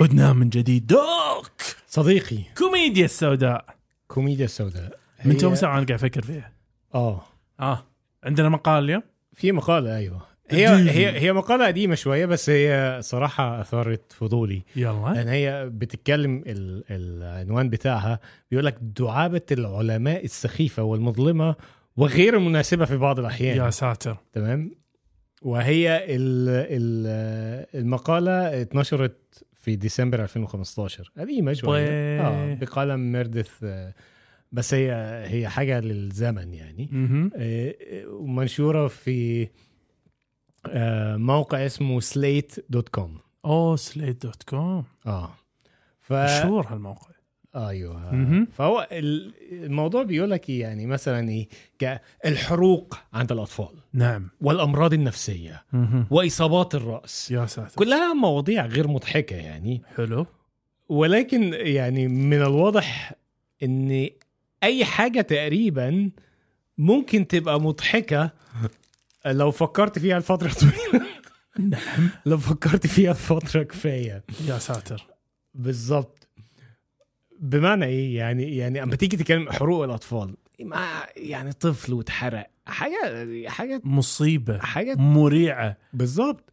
عدنا من جديد. doc! صديقي. كوميديا السوداء. كوميديا السوداء. من هي- تو ساعة أنا قاعد أفكر فيها. آه. آه. عندنا مقال اليوم؟ في مقالة أيوه. هي هي هي مقالة قديمة شوية بس هي صراحة أثارت فضولي. يلا. لأن هي بتتكلم ال العنوان بتاعها بيقول لك دعابة العلماء السخيفة والمظلمة وغير المناسبة في بعض الأحيان. يا ساتر. تمام؟ وهي ال ال المقالة اتنشرت في ديسمبر 2015 قديمة شوية طيب. آه بقلم ميردث آه، بس هي هي حاجة للزمن يعني. آه، ومنشورة في آه، موقع اسمه سليت dot com أوه سليت dot com آه. ف مشهور هالموقع. أيوه. مهم. فهو ال- الموضوع بيقول لك إيه؟ يعني مثلا إيه؟ الحروق عند الأطفال. نعم. والأمراض النفسية. مهم. وإصابات الرأس. يا ساتر. كلها مواضيع غير مضحكة يعني. حلو. ولكن يعني من الواضح إن أي حاجة تقريبا ممكن تبقى مضحكة. لو فكرت فيها لفترة طويلة. نعم. لو فكرت فيها فتره كفاية. يا ساتر. بالظبط. بمعنى إيه؟ يعني يعني أما تيجي تتكلم حروق الأطفال مع يعني طفل واتحرق حاجة حاجة مصيبة حاجة مريعة. بالظبط.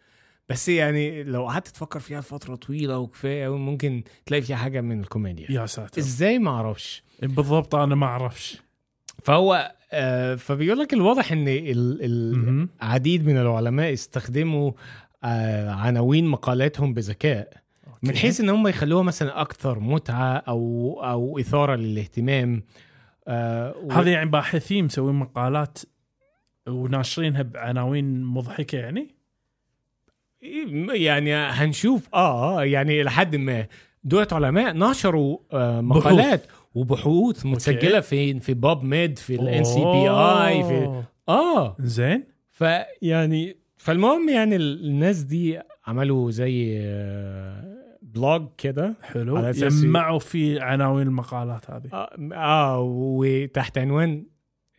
بس يعني لو قعدت تفكر فيها فتره طويلة وكفاية ممكن تلاقي فيها حاجة من الكوميديا. يا ساتر. إزاي ما أعرفش. بالضبط أنا ما أعرفش. فهو آه فبيقول لك الواضح إن ال- ال- مهم. العديد من العلماء استخدموا آه عناوين مقالاتهم بذكاء. من. حيث إن هم يخلوها مثلا أكثر متعة أو أو إثارة للاهتمام آه و- هذا يعني باحثين مسوين مقالات وناشرينها بعناوين مضحكة يعني؟ يعني هنشوف آه يعني لحد ما. دولة علماء نشروا آه مقالات وبحوث متسجلة فين في PubMed في ال NCBI في. آه. زين. فيعني فالمهم يعني ال- الناس دي عملوا زي آه، blog كده حلو. على أساس- جمعوا في عناوين المقالات هذه. آه, آه وتحت عنوان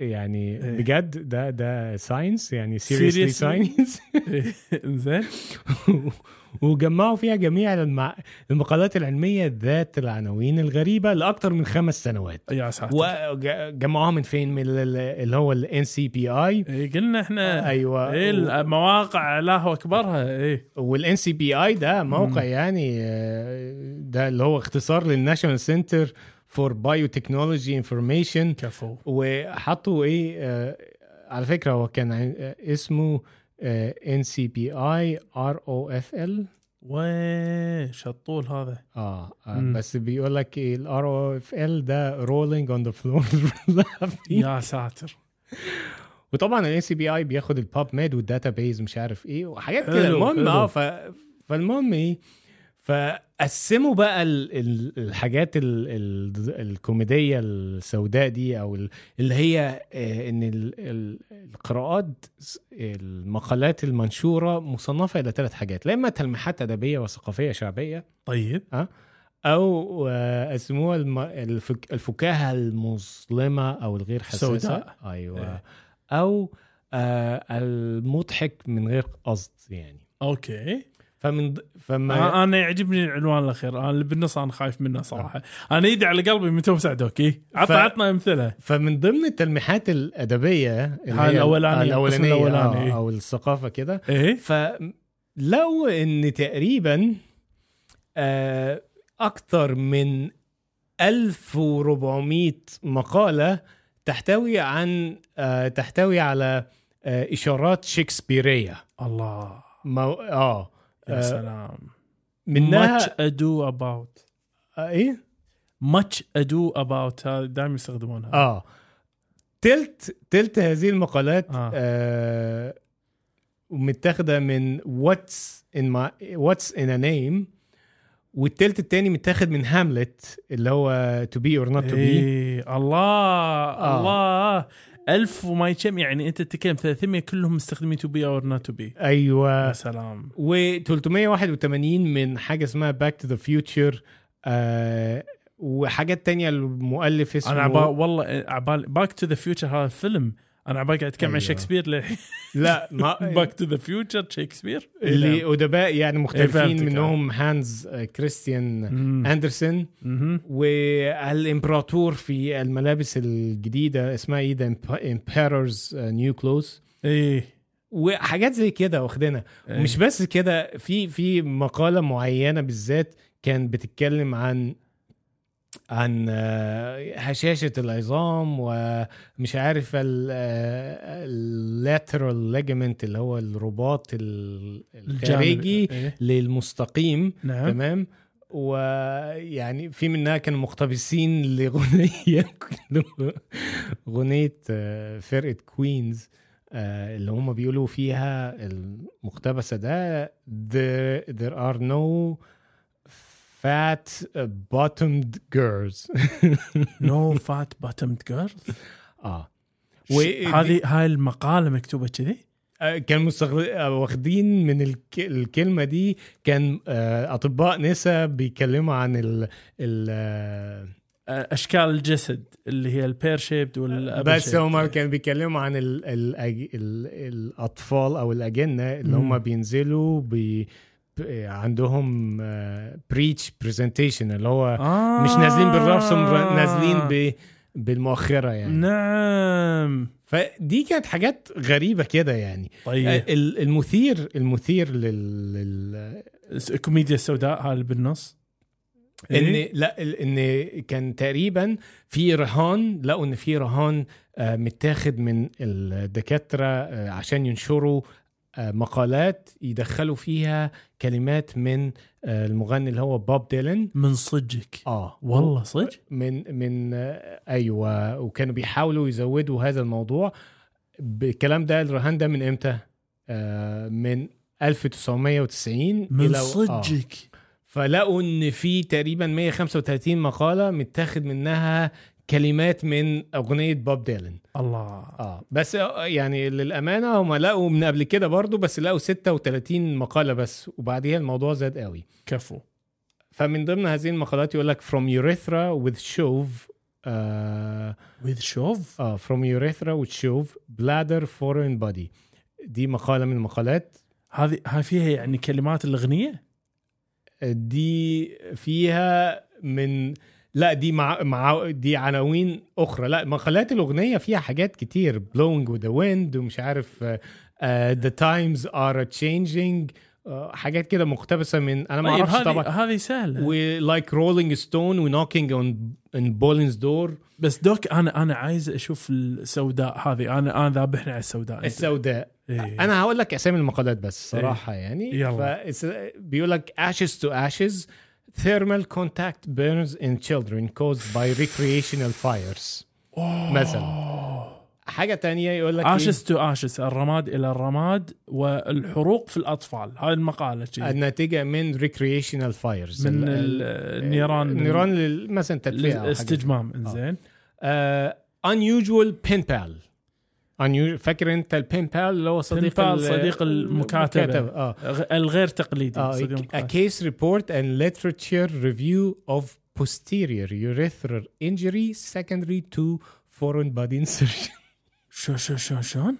يعني إيه. بجد ده ده science يعني seriously؟ science زين وجمعوا فيها جميع المع... المقالات العلمية ذات العناوين الغريبة لاكثر من خمس سنوات. يا ساتر. وجمعوها من فين؟ من ال- اللي هو ال NCBI إيه، قلنا إحنا أيوه. إيه المواقع له أكبرها. إيه. وال NCBI ده موقع يعني آه، ده اللي هو اختصار لل National Center for Biotechnology Information كفو وحطوا إيه آه، على فكرة هو كان آه، اسمه ان سي بي اي ار أو اف ال شطول هذا. آه آه،. بس بيقول لك ال ROFL ده rolling on the floor يا ساتر. وطبعا ال NCBI بياخد ال PubMed وال database مش عارف إيه وحاجات كده. المهم. آه. فالمهم إيه فقسموا بقى ال... ال... الحاجات ال... ال... الكوميدية السوداء دي أو ال... اللي هي آه، إن ال... ال... القراءات المقالات المنشورة مصنفة إلى ثلاث حاجات لا إما تلميحات أدبية وثقافية شعبية طيب. أو آه، اسموها الم... الفك... الفكاهة المظلمة أو الغير حساسة. سوداء. أيوه. إيه. أو آه المضحك من غير قصد يعني. okay. فمن فما آه، أنا يعجبني العنوان الأخير. أنا اللي بالنص أنا خايف منه صراحة. أنا ايدي على قلبي من تو ساعة doc إيه؟ عط ف- عطنا أمثلة. فمن ضمن التلميحات الأدبية اللي هاي القسم الأولانية الأولاني، آه، إيه. أو الثقافة كده. إيه. فلقوا إن تقريبا آه أكثر من 1400 مقالة تحتوي عن آه تحتوي على آه إشارات شكسبيرية. الله. مو... آه. يا آه، سلام. منها much ado about. آه إيه؟ Much ado about. هذا دائما يستخدمونها. آه. تلت تلت هذه المقالات آه. آه. متاخدة من what's in ما what's in a name والتلت التاني متاخد من هاملت اللي هو to be or not to be الله آه. الله. ألف وما يكم يعني أنت تتكلم 300 كلهم مستخدمين to be or not to be أيوه. يا سلام. و 381 من حاجة اسمها back to the future وحاجات تانية المؤلف اسمه أنا عبال والله عبال back to the future هذا فيلم أنا عبال قاعد أتكلم عن أيوة. شكسبير للحين. لا ما back to the future شكسبير. اللي ادباء يعني مختلفين فهمتك، منهم هانز آه، كريستيان. أندرسون. والإمبراطور في الملابس الجديدة اسمها إيه؟ the emperor's new clothes إيه. وحاجات زي كده واخدينها. إيه. مش بس كده في في مقالة معينة بالذات كان بتتكلم عن عن آه، هشاشة العظام ومش عارف ال lateral ligament اللي هو الرباط ال- الخارجي. إيه. للمستقيم نعم تمام ويعني في منها كانوا مقتبسين لغنية غنية آه، فرقة كوينز آه، اللي هم بيقولوا فيها المقتبسة ده there, there are no fat bottomed girls. no fat bottomed girl آه. هذه هاي المقالة مكتوبة كذي؟ آه، كان. آه، واخدين من الك... الكلمة دي. كان آه، أطباء نسا بيتكلموا عن ال... ال... أشكال الجسد اللي هي ال pear shaped وال بس هم كانوا بيتكلموا عن ال... ال... ال... الأطفال أو الأجنة اللي. هم بينزلوا بي... ب- عندهم breech presentation اللي هو آه. مش نازلين بالرسم ر- نازلين ب بالمؤخرة يعني. نعم. فدي كانت حاجات غريبة كده يعني. طيب. ال- المثير المثير لل, لل... الكوميديا السوداء اللي بالنص؟ إن إيه؟ لا إن كان تقريبا في رهان لقوا إن في رهان آه، متاخد من الدكاترة آه، عشان ينشروا آه، مقالات يدخلوا فيها كلمات من آه، المغني اللي هو بوب ديلن. من صدقك آه. والله صدق من من آه، أيوه. وكانوا بيحاولوا يزودوا هذا الموضوع. بالكلام ده الرهان ده من إمتى؟ آه من 1990 من إلى- آه. صدقك فلقوا إن في تقريبا 135 مقالة متاخد منها كلمات من أغنية بوب ديلن الله. آه. بس آه، يعني للأمانة هم لقوا من قبل كده برضو بس لقوا 36 مقالة بس وبعديها الموضوع زاد قوي. كفو. فمن ضمن هذه المقالات يقول لك from urethra with shove آه وذ شوف آه from urethra with shove bladder foreign body. دي مقالة من المقالات. هذه هاي فيها يعني كلمات الأغنية؟ دي فيها من لا دي مع, مع دي عناوين أخرى. لا مقالات الأغنية فيها حاجات كتير. Blowing with the wind ومش عارف the times are changing uh, حاجات كده مقتبسة من أنا ما طيب أعرفش طبعا. هذه سهلة. و like rolling stone و knocking on in Bolin's door. بس دوك أنا أنا عايز أشوف السوداء هذه. أنا أنا ذابحني على السوداء. السوداء. إيه. أنا هقول لك أسامي المقالات بس صراحة يعني. يلا. بيقول لك ashes to ashes. Thermal contact burns in children caused by recreational fires مثلا حاجة تانية يقول لك إيه؟ ashes to ashes الرماد إلى الرماد والحروق في الأطفال هاي المقالة إيه؟ شي. الناتجه من recreational fires من ال- ال- النيران النيران مثلا حاجة. الاستجمام إنزين آه، unusual pen pal فاكر انت ال pen pal اللي هو صديق Pen pal ال- صديق المكاتبة. المكاتبة، آه غ- الغير تقليدي آه، صديق a المقال. case report and literature review of posterior urethral injury secondary to foreign body insertion شو شو شو شلون؟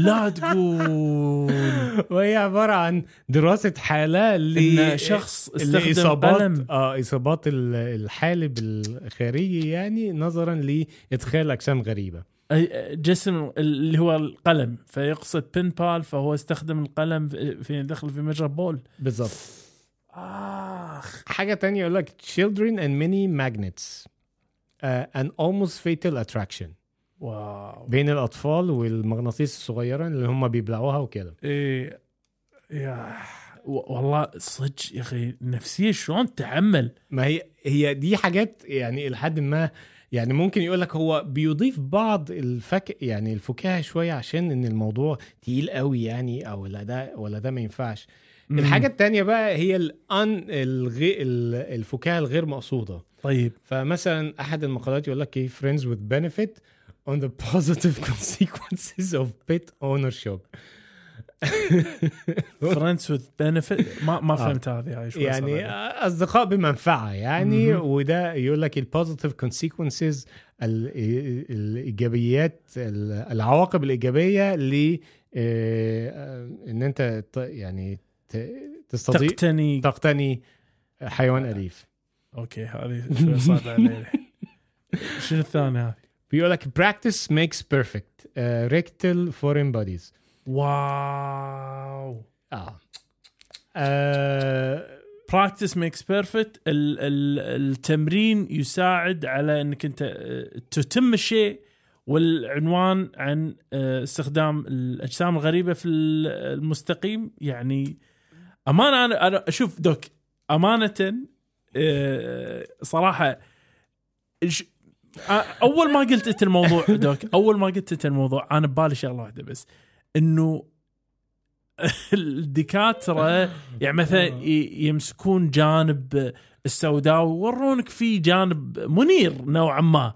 لا تقول وهي عبارة عن دراسة حالة ل شخص استخدم آه إصابات ال- الحالب الخارجي يعني نظرا لإدخال أجسام غريبة جسم اللي هو القلم فيقصد بين بال فهو استخدم القلم في في دخل في مجرى بول بالظبط آخ. حاجة تانية يقول لك children and many magnets uh, an almost fatal attraction. واو. بين الأطفال والمغناطيس الصغيرة اللي هم بيبلعوها وكده. إيه يا والله صدق يا أخي النفسيه شلون تعمل؟ ما هي هي دي حاجات يعني لحد ما يعني ممكن يقول لك هو بيضيف بعض الفك يعني الفكاهة شوية عشان إن الموضوع تقيل قوي يعني أو لا ده ولا ده ما ينفعش. الحاجة التانية بقى هي الان الغي ال- الفكاهة الغير مقصودة. طيب. فمثلا أحد المقالات يقول لك إيه friends with benefit on the positive consequences of pet ownership. friends with benefit ما ما آه. فهمت هذه شوي يعني. أصدقاء بمنفعة يعني. وده يقول لك ال positive consequences الإيجابيات ال- العواقب الإيجابية ل آه، إن أنت يعني ت- تستضيف تقتني تقتني حيوان أليف okay هذه شوي صعبة علي شنو الثاني هذه؟ بيقول لك practice makes perfect uh, rectal foreign bodies واو آه, آه practice makes perfect التمرين يساعد على إنك أنت آه، تتم الشيء والعنوان عن آه، استخدام الأجسام الغريبة في ال- المستقيم. يعني أمانة أنا أنا أشوف doc أمانة آه، صراحة أول ما قلت أنت الموضوع doc أول ما قلت أنت الموضوع أنا ببالي شغلة واحدة بس. إنه الدكاتره يعني مثلا ي- يمسكون جانب السوداء ويورونك في جانب منير نوعا ما.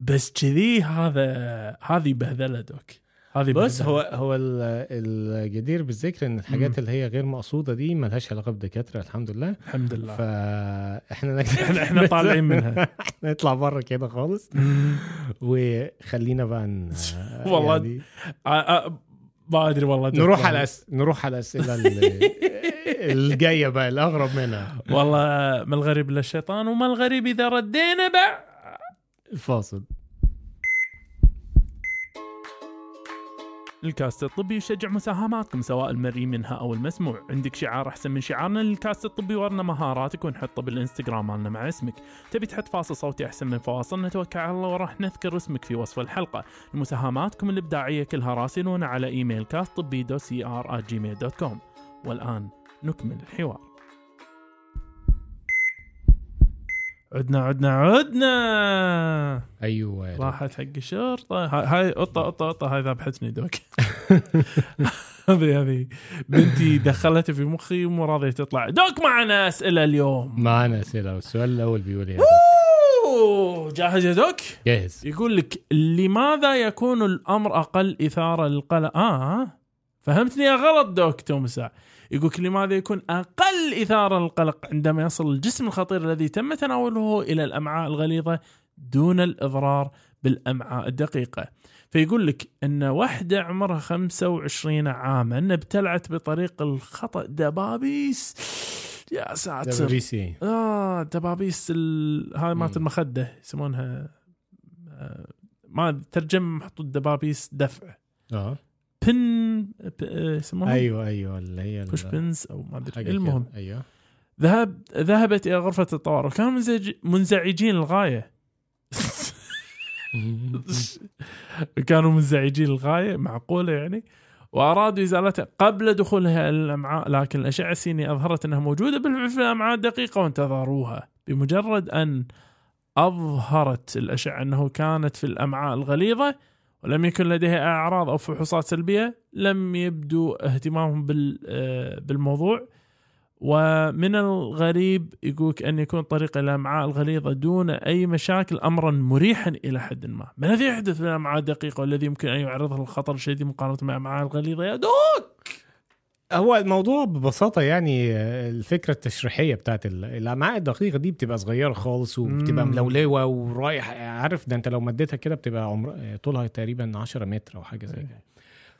بس كذي هذا هذه بهذلة دوك. هذه بهذلة. هو هو ال- الجدير بالذكر إن الحاجات مم. اللي هي غير مقصودة دي ملهاش علاقة بالدكاتره الحمد لله. الحمد لله. فاحنا إحنا إحنا طالعين منها. إحنا نطلع بره كده خالص. وخلينا بقى. والله يعني آه، آه، ما أدري والله. نروح على أس... نروح على الاسئله ال- الجايه بقى الأغرب منها. والله ما الغريب إلا الشيطان وما الغريب إذا ردينا بقى. الفاصل الكاست الطبي يشجع مساهماتكم سواء المرئي منها أو المسموع. عندك شعار أحسن من شعارنا للكاست الطبي ورنا مهاراتك ونحطه بالإنستغرام مالنا مع اسمك. تبي تحط فاصل صوتي أحسن من فواصلنا توكل على الله وراح نذكر اسمك في وصف الحلقة. مساهماتكم الإبداعية كلها راسلونا على إيميل كاست طبي دو سي ار Gmail dot com والآن نكمل الحوار. عدنا عدنا عدنا! أيوه. راحت حق الشرطة. هاي- قطة قطة قطة هاي ذبحتني doc. هذه هذه. بنتي دخلتها في مخي ومو راضية تطلع. doc معنا أسئلة اليوم. معنا أسئلة. والسؤال الأول بيقول أوه، جاهز يا دوك؟ جاهز. يقول لك لماذا يكون الأمر أقل إثارة للقلق؟ آه فهمتني يا غلط دوك تومسا. يقول لماذا يكون أقل إثارة للقلق عندما يصل الجسم الخطير الذي تم تناوله إلى الأمعاء الغليظة دون الإضرار بالأمعاء الدقيقة. فيقول لك أن واحدة عمرها 25 عاما ابتلعت بطريق الخطأ. دبابيس! يا ساتر! دبابيسي. آه دبابيس ال... هاي مالت. المخدة يسمونها آه، ما ترجم محطوط دبابيس دفع. آه. بن آه، يسمونها أيوه أيوه اللي هي بوش بنز أو ما أدري المهم. أيوه. ذهب ذهبت إلى غرفة الطوارئ وكانوا منزعج... منزعجين للغايه كانوا منزعجين للغايه معقولة يعني. وأرادوا إزالتها قبل دخولها الأمعاء لكن الأشعة السينية أظهرت أنها موجودة بالفعل في الامعاء الدقيقه وانتظروها بمجرد أن أظهرت الأشعة أنه كانت في الأمعاء الغليظة. ولم يكن لديها أعراض أو فحوصات سلبية لم يبدو اهتمامهم آه، بالموضوع. ومن الغريب يقولك أن يكون طريق إلى الأمعاء الغليظة دون أي مشاكل أمرا مريحا إلى حد ما. ما الذي يحدث في الأمعاء الدقيقة والذي يمكن أن يعرضها للخطر الشديد مقارنة مع الأمعاء الغليظة؟ يا دوك! هو الموضوع ببساطة يعني الفكرة التشريحية بتاعت ال- الأمعاء الدقيقة دي بتبقى صغيرة خالص وبتبقى. ملولوة ورايح عارف ده أنت لو مديتها كده بتبقى عمر طولها تقريبا 10 متر أو حاجة زي كده.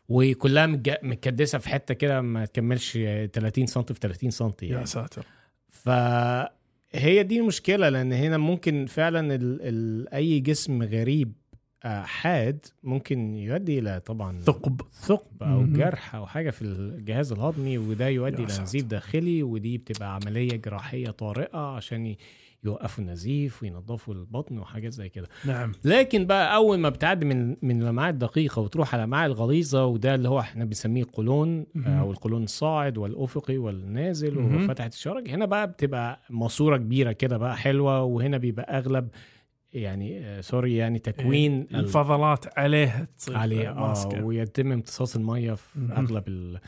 وكلها متكدسة في حتة كده ما تكملش آه، 30 سم في 30 سم يا يعني. ساتر. فهي دي المشكلة لأن هنا ممكن فعلا ال ال أي جسم غريب حاد ممكن يؤدي إلى طبعا ثقب ثقب أو. جرح أو حاجة في الجهاز الهضمي وده يؤدي إلى. نزيف داخلي ودي بتبقى عملية جراحية طارئة عشان يوقفوا النزيف وينظفوا البطن وحاجات زي كده نعم لكن بقى أول ما بتعدي من من الامعاء الدقيقة وتروح على الامعاء الغليظة وده اللي هو إحنا بنسميه القولون. أو القولون الصاعد والأفقي والنازل. وفتحة الشرج هنا بقى بتبقى ماسورة كبيرة كده بقى حلوة وهنا بيبقى أغلب يعني آه، سوري يعني تكوين ال- الفضلات عليها تصير عليه آه ماسكة. ويتم امتصاص المية في. أغلب ال...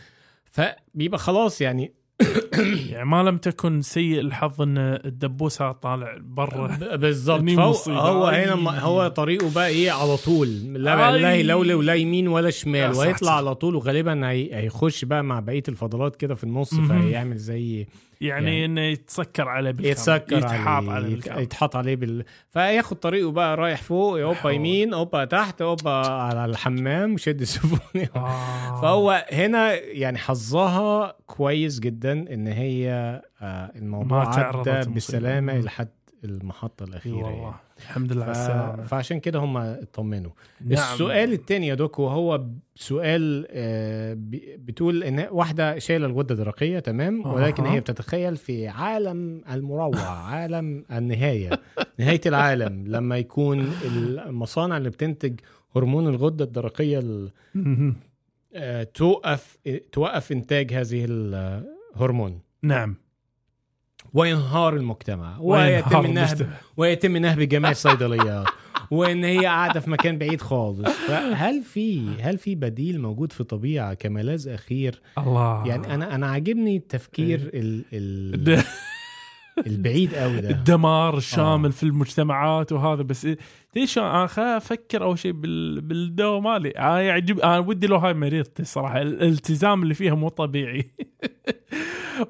فبيبقى خلاص يعني يعني ما لم تكن سيء الحظ إن الدبوسة طالع برا بالظبط. هو. هنا هو طريقه بقى إيه على طول لا. لا لولي ولا يمين ولا شمال. وهيطلع على طول وغالبا هي... هيخش بقى مع بقية الفضلات كده في النص مهم. فيعمل زي يعني, يعني إنه يتسكر عليه بالكامل يتسكر يتحاط عليه عليه بالكامل يتحط عليه بال... فياخد طريقه بقى رايح فوق أوبا. يمين أوبا تحت أوبا على الحمام شد السفن آه. فهو هنا يعني حظها كويس جدا إن هي آه، الموضوع عدى. بالسلامه. لحد المحطة الأخيرة والله يعني. الحمد لله على. السلامة فعشان كده هم اطمنوا نعم. السؤال الثاني يا دوك وهو سؤال آه، بتقول إن واحدة شايلة الغدة الدرقيه تمام. ولكن هي بتتخيل في عالم المروع عالم النهاية نهاية العالم لما يكون المصانع اللي بتنتج هرمون الغدة الدرقية. آه، توقف توقف إنتاج هذه الهرمون نعم وينهار المجتمع ويتم النهب. ويتم نهب جميع الصيدليات وإن هي قاعدة في مكان بعيد خالص. فهل في هل في بديل موجود في الطبيعه كملاذ أخير؟ الله. يعني أنا أنا عاجبني التفكير ال ال الد- البعيد قوي ده. الدمار الشامل آه. في المجتمعات وهذا بس إيه- شلون؟ أنا أفكر أول شيء بال... بالدواء مالي. أنا يعجب أنا ودي لو هاي مريضتي الصراحه الالتزام اللي فيها مو طبيعي.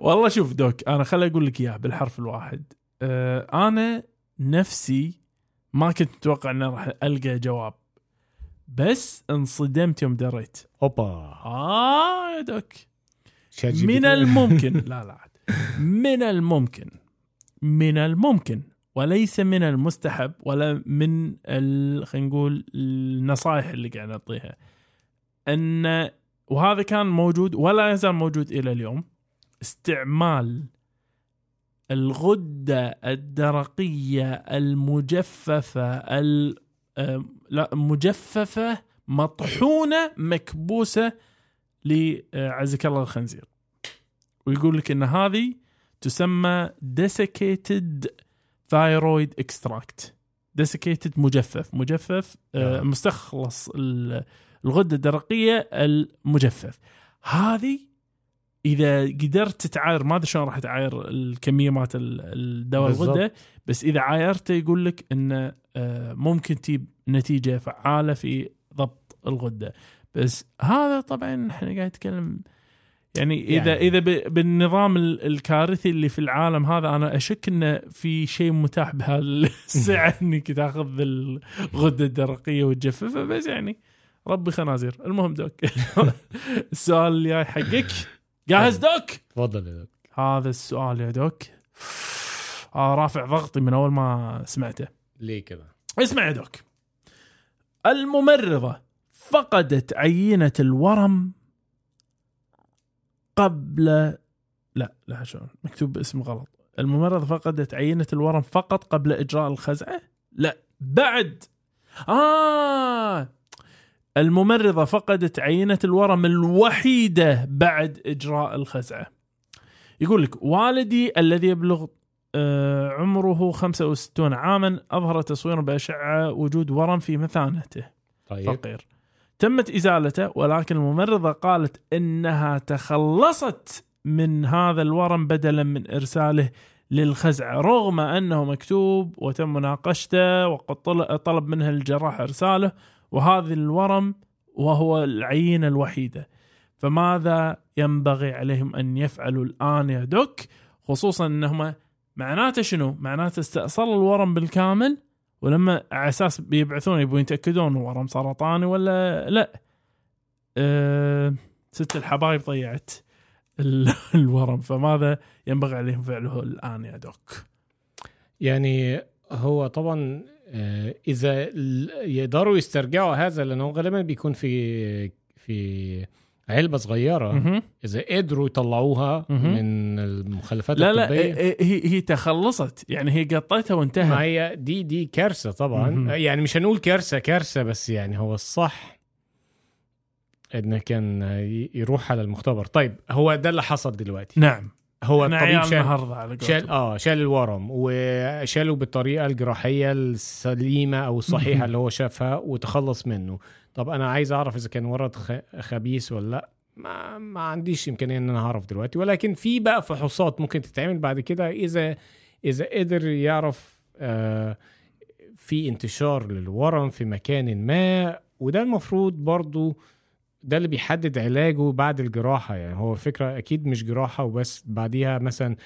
والله شوف دوك أنا خليني أقول لك اياه بالحرف الواحد. أه أنا نفسي ما كنت متوقع إني راح ألقى جواب بس انصدمت يوم دريت. أوبا. آه يا دوك. من. الممكن. لا لا. من الممكن. من الممكن. وليس من المستحب ولا من خلينا نقول النصائح اللي قاعد نعطيها أن وهذا كان موجود ولا يزال موجود إلى اليوم. استعمال الغدة الدرقية المجففة ال آه، لا مجففة مطحونة مكبوسة لعزك الله الخنزير. ويقول لك إن هذه تسمى desiccated thyroid extract. desiccated مجفف. مجفف آه، آه. مستخلص ال- الغدة الدرقية المجفف. هذه إذا قدرت تتعاير ما أدري شلون راح تعاير الكمية مالت ال- الدواء. الغدة بس إذا عايرته يقول لك إنه آه، ممكن تجيب نتيجة فعالة في ضبط الغدة. بس هذا طبعا إحنا قاعد نتكلم يعني إذا يعني. إذا بالنظام ال- الكارثي اللي في العالم هذا أنا أشك إنه في شيء متاح بهالسعة إنك تأخذ الغدة الدرقية وتجففها. بس يعني ربي خنازير. المهم دوك السؤال اللي جاي حقك. جاهز دوك؟ تفضل يا دكتور. هذا السؤال يا دوك. آه رافع ضغطي من أول ما سمعته. ليه كده اسمع يا دوك. الممرضة فقدت عينة الورم قبل لا لا شلون؟ مكتوب باسم غلط. الممرضة فقدت عينة الورم فقط قبل إجراء الخزعة؟ لا بعد. آه الممرضة فقدت عينة الورم الوحيدة بعد إجراء الخزعة. يقول لك والدي الذي يبلغ آه، عمره 65 عاما أظهر تصويرا بأشعة وجود ورم في مثانته. طيب. فقير. تمت إزالته ولكن الممرضة قالت إنها تخلصت من هذا الورم بدلا من إرساله للخزعة رغم أنه مكتوب وتم مناقشته وقد طل- طلب منها الجراح إرساله وهذا الورم وهو العينة الوحيدة. فماذا ينبغي عليهم أن يفعلوا الآن يا دوك؟ خصوصا أنهم معناته شنو؟ معناته استأصلوا الورم بالكامل؟ ولما على أساس بيبعثون يبون يتأكدون ورم سرطاني ولا لا؟ أه ست الحبايب ضيعت ال- الورم. فماذا ينبغي عليهم فعله الآن يا دوك؟ يعني هو طبعا إذا ال- يقدروا يسترجعوا هذا لأنه غالبا بيكون في في علبة صغيرة. إذا قدروا يطلعوها. من المخلفات لا لا الطبية. إيه- إيه- هي هي تخلصت. يعني هي قطيتها ما وانتهى هي دي دي كارثة طبعا. يعني مش هنقول كارثة كارثة بس يعني هو الصح إنه كان يروح على المختبر. طيب هو ده اللي حصل دلوقتي. نعم. هو الطبيب شال النهارده على شال. آه شال الورم وشاله بالطريقة الجراحية السليمة أو الصحيحة. اللي هو شافها وتخلص منه طب أنا عايز أعرف إذا كان ورد خبيث ولا لأ ما, ما عنديش إمكانية إن أنا أعرف دلوقتي ولكن في بقى فحوصات ممكن تتعمل بعد كده إذا إذا قدر يعرف آه في انتشار للورم في مكان ما وده المفروض برضو ده اللي بيحدد علاجه بعد الجراحة. يعني هو فكرة أكيد مش جراحة وبس بعديها مثلا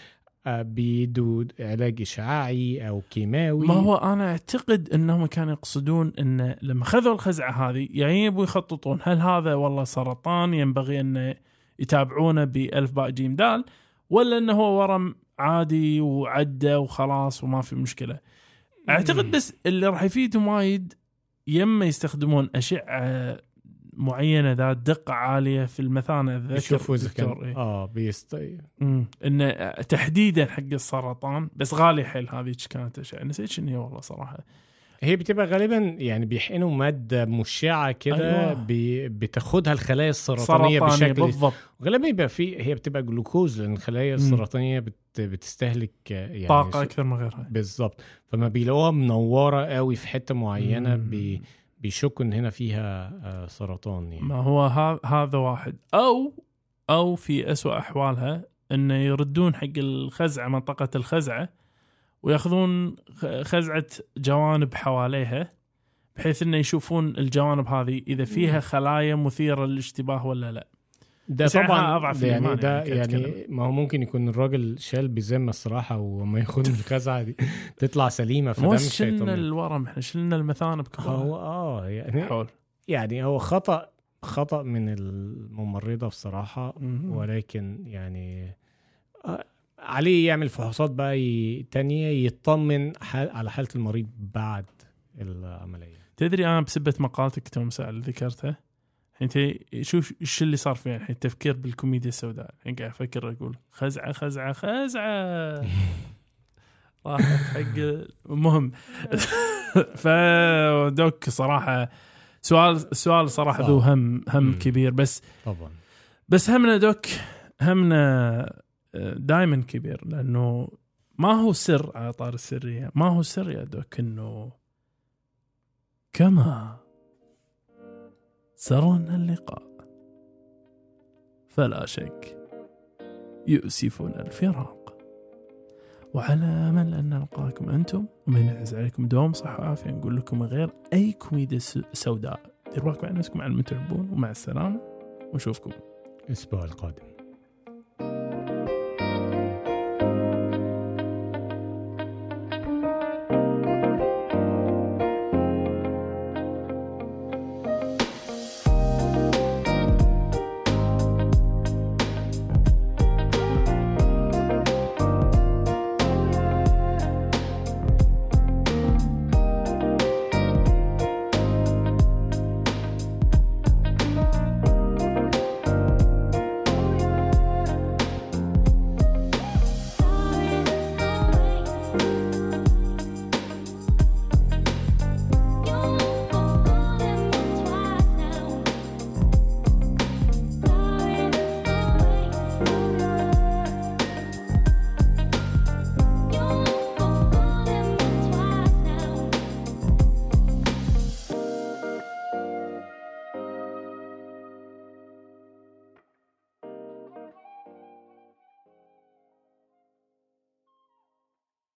آه، بيدوا علاج إشعاعي أو كيماوي. ما هو أنا أعتقد إنهم كانوا يقصدون إن لما خذوا الخزعة هذه يعني يبوا يخططون هل هذا والله سرطان ينبغي إن يتابعونه بألف باء جيم دال ولا إنه هو ورم عادي وعدى وخلاص وما في مشكلة. أعتقد بس اللي راح يفيدهم وايد يما يستخدمون أشعة معينة ذات دقة عالية في المثانة أتذكر يشوفوا إذا كان إيه. آه PET امم إنه تحديدا حق السرطان بس غالي حيل هذيك كانت اشعه نسيت شنو هي والله صراحة. هي بتبقى غالبا يعني بيحقنوا مادة مشعة كده أيوة. بي بتاخدها الخلايا السرطانية سرطاني بشكل بالضبط. غالبا يبقى في هي بتبقى جلوكوز لأن الخلايا السرطانية بت بتستهلك آه، يعني طاقة أكثر من غيرها. بالظبط فما بيلاقوها منورة قوي في حتة معينة. بي بيشكوا إن هنا فيها آه، سرطان يعني. ما هو ها- هذا واحد. أو أو في أسوأ أحوالها انه يردون حق الخزعة منطقة الخزعة ويأخذون خ- خزعة جوانب حواليها بحيث إنه يشوفون الجوانب هذه إذا فيها خلايا مثيرة للاشتباه ولا لا. ده يعني طبعا أضعف ده يعني ده يعني يعني ما هو ممكن يكون الراجل شال بذمة الصراحة وما ياخد الخزعة دي تطلع سليمة فده مش شلنا الورم إحنا شلنا المثانة بكبرها هو آه يعني حول. يعني هو خطأ خطأ من الممرضة بصراحة. ولكن يعني آه، عليه يعمل فحوصات بقى تانية يطمن حال على حالة المريض بعد العملية. تدري أنا بسبة مقالتك توم اللي ذكرتها؟ انت شوف إيش اللي صار فيها الحين؟ التفكير بالكوميديا السوداء. الحين قاعد أفكر أقول خزعة خزعة خزعة. راحت حق المهم فدوك صراحة سؤال سؤال صراحة. ذو هم هم مم. كبير. بس طبعا. بس همنا دوك همنا دائما كبير. لأنه ما هو سر على طار السرية. ما هو سر يا دوك إنه كما سرنا اللقاء. فلا شك يؤسفنا الفراق. وعلى امل ان نلقاكم أنتم ومن يعز عليكم دوم صحه وعافيه نقول لكم غير أي كوميديا سوداء. ديروا بالكم على نفسكم على المتعبون ومع السلامة ونشوفكم الأسبوع القادم.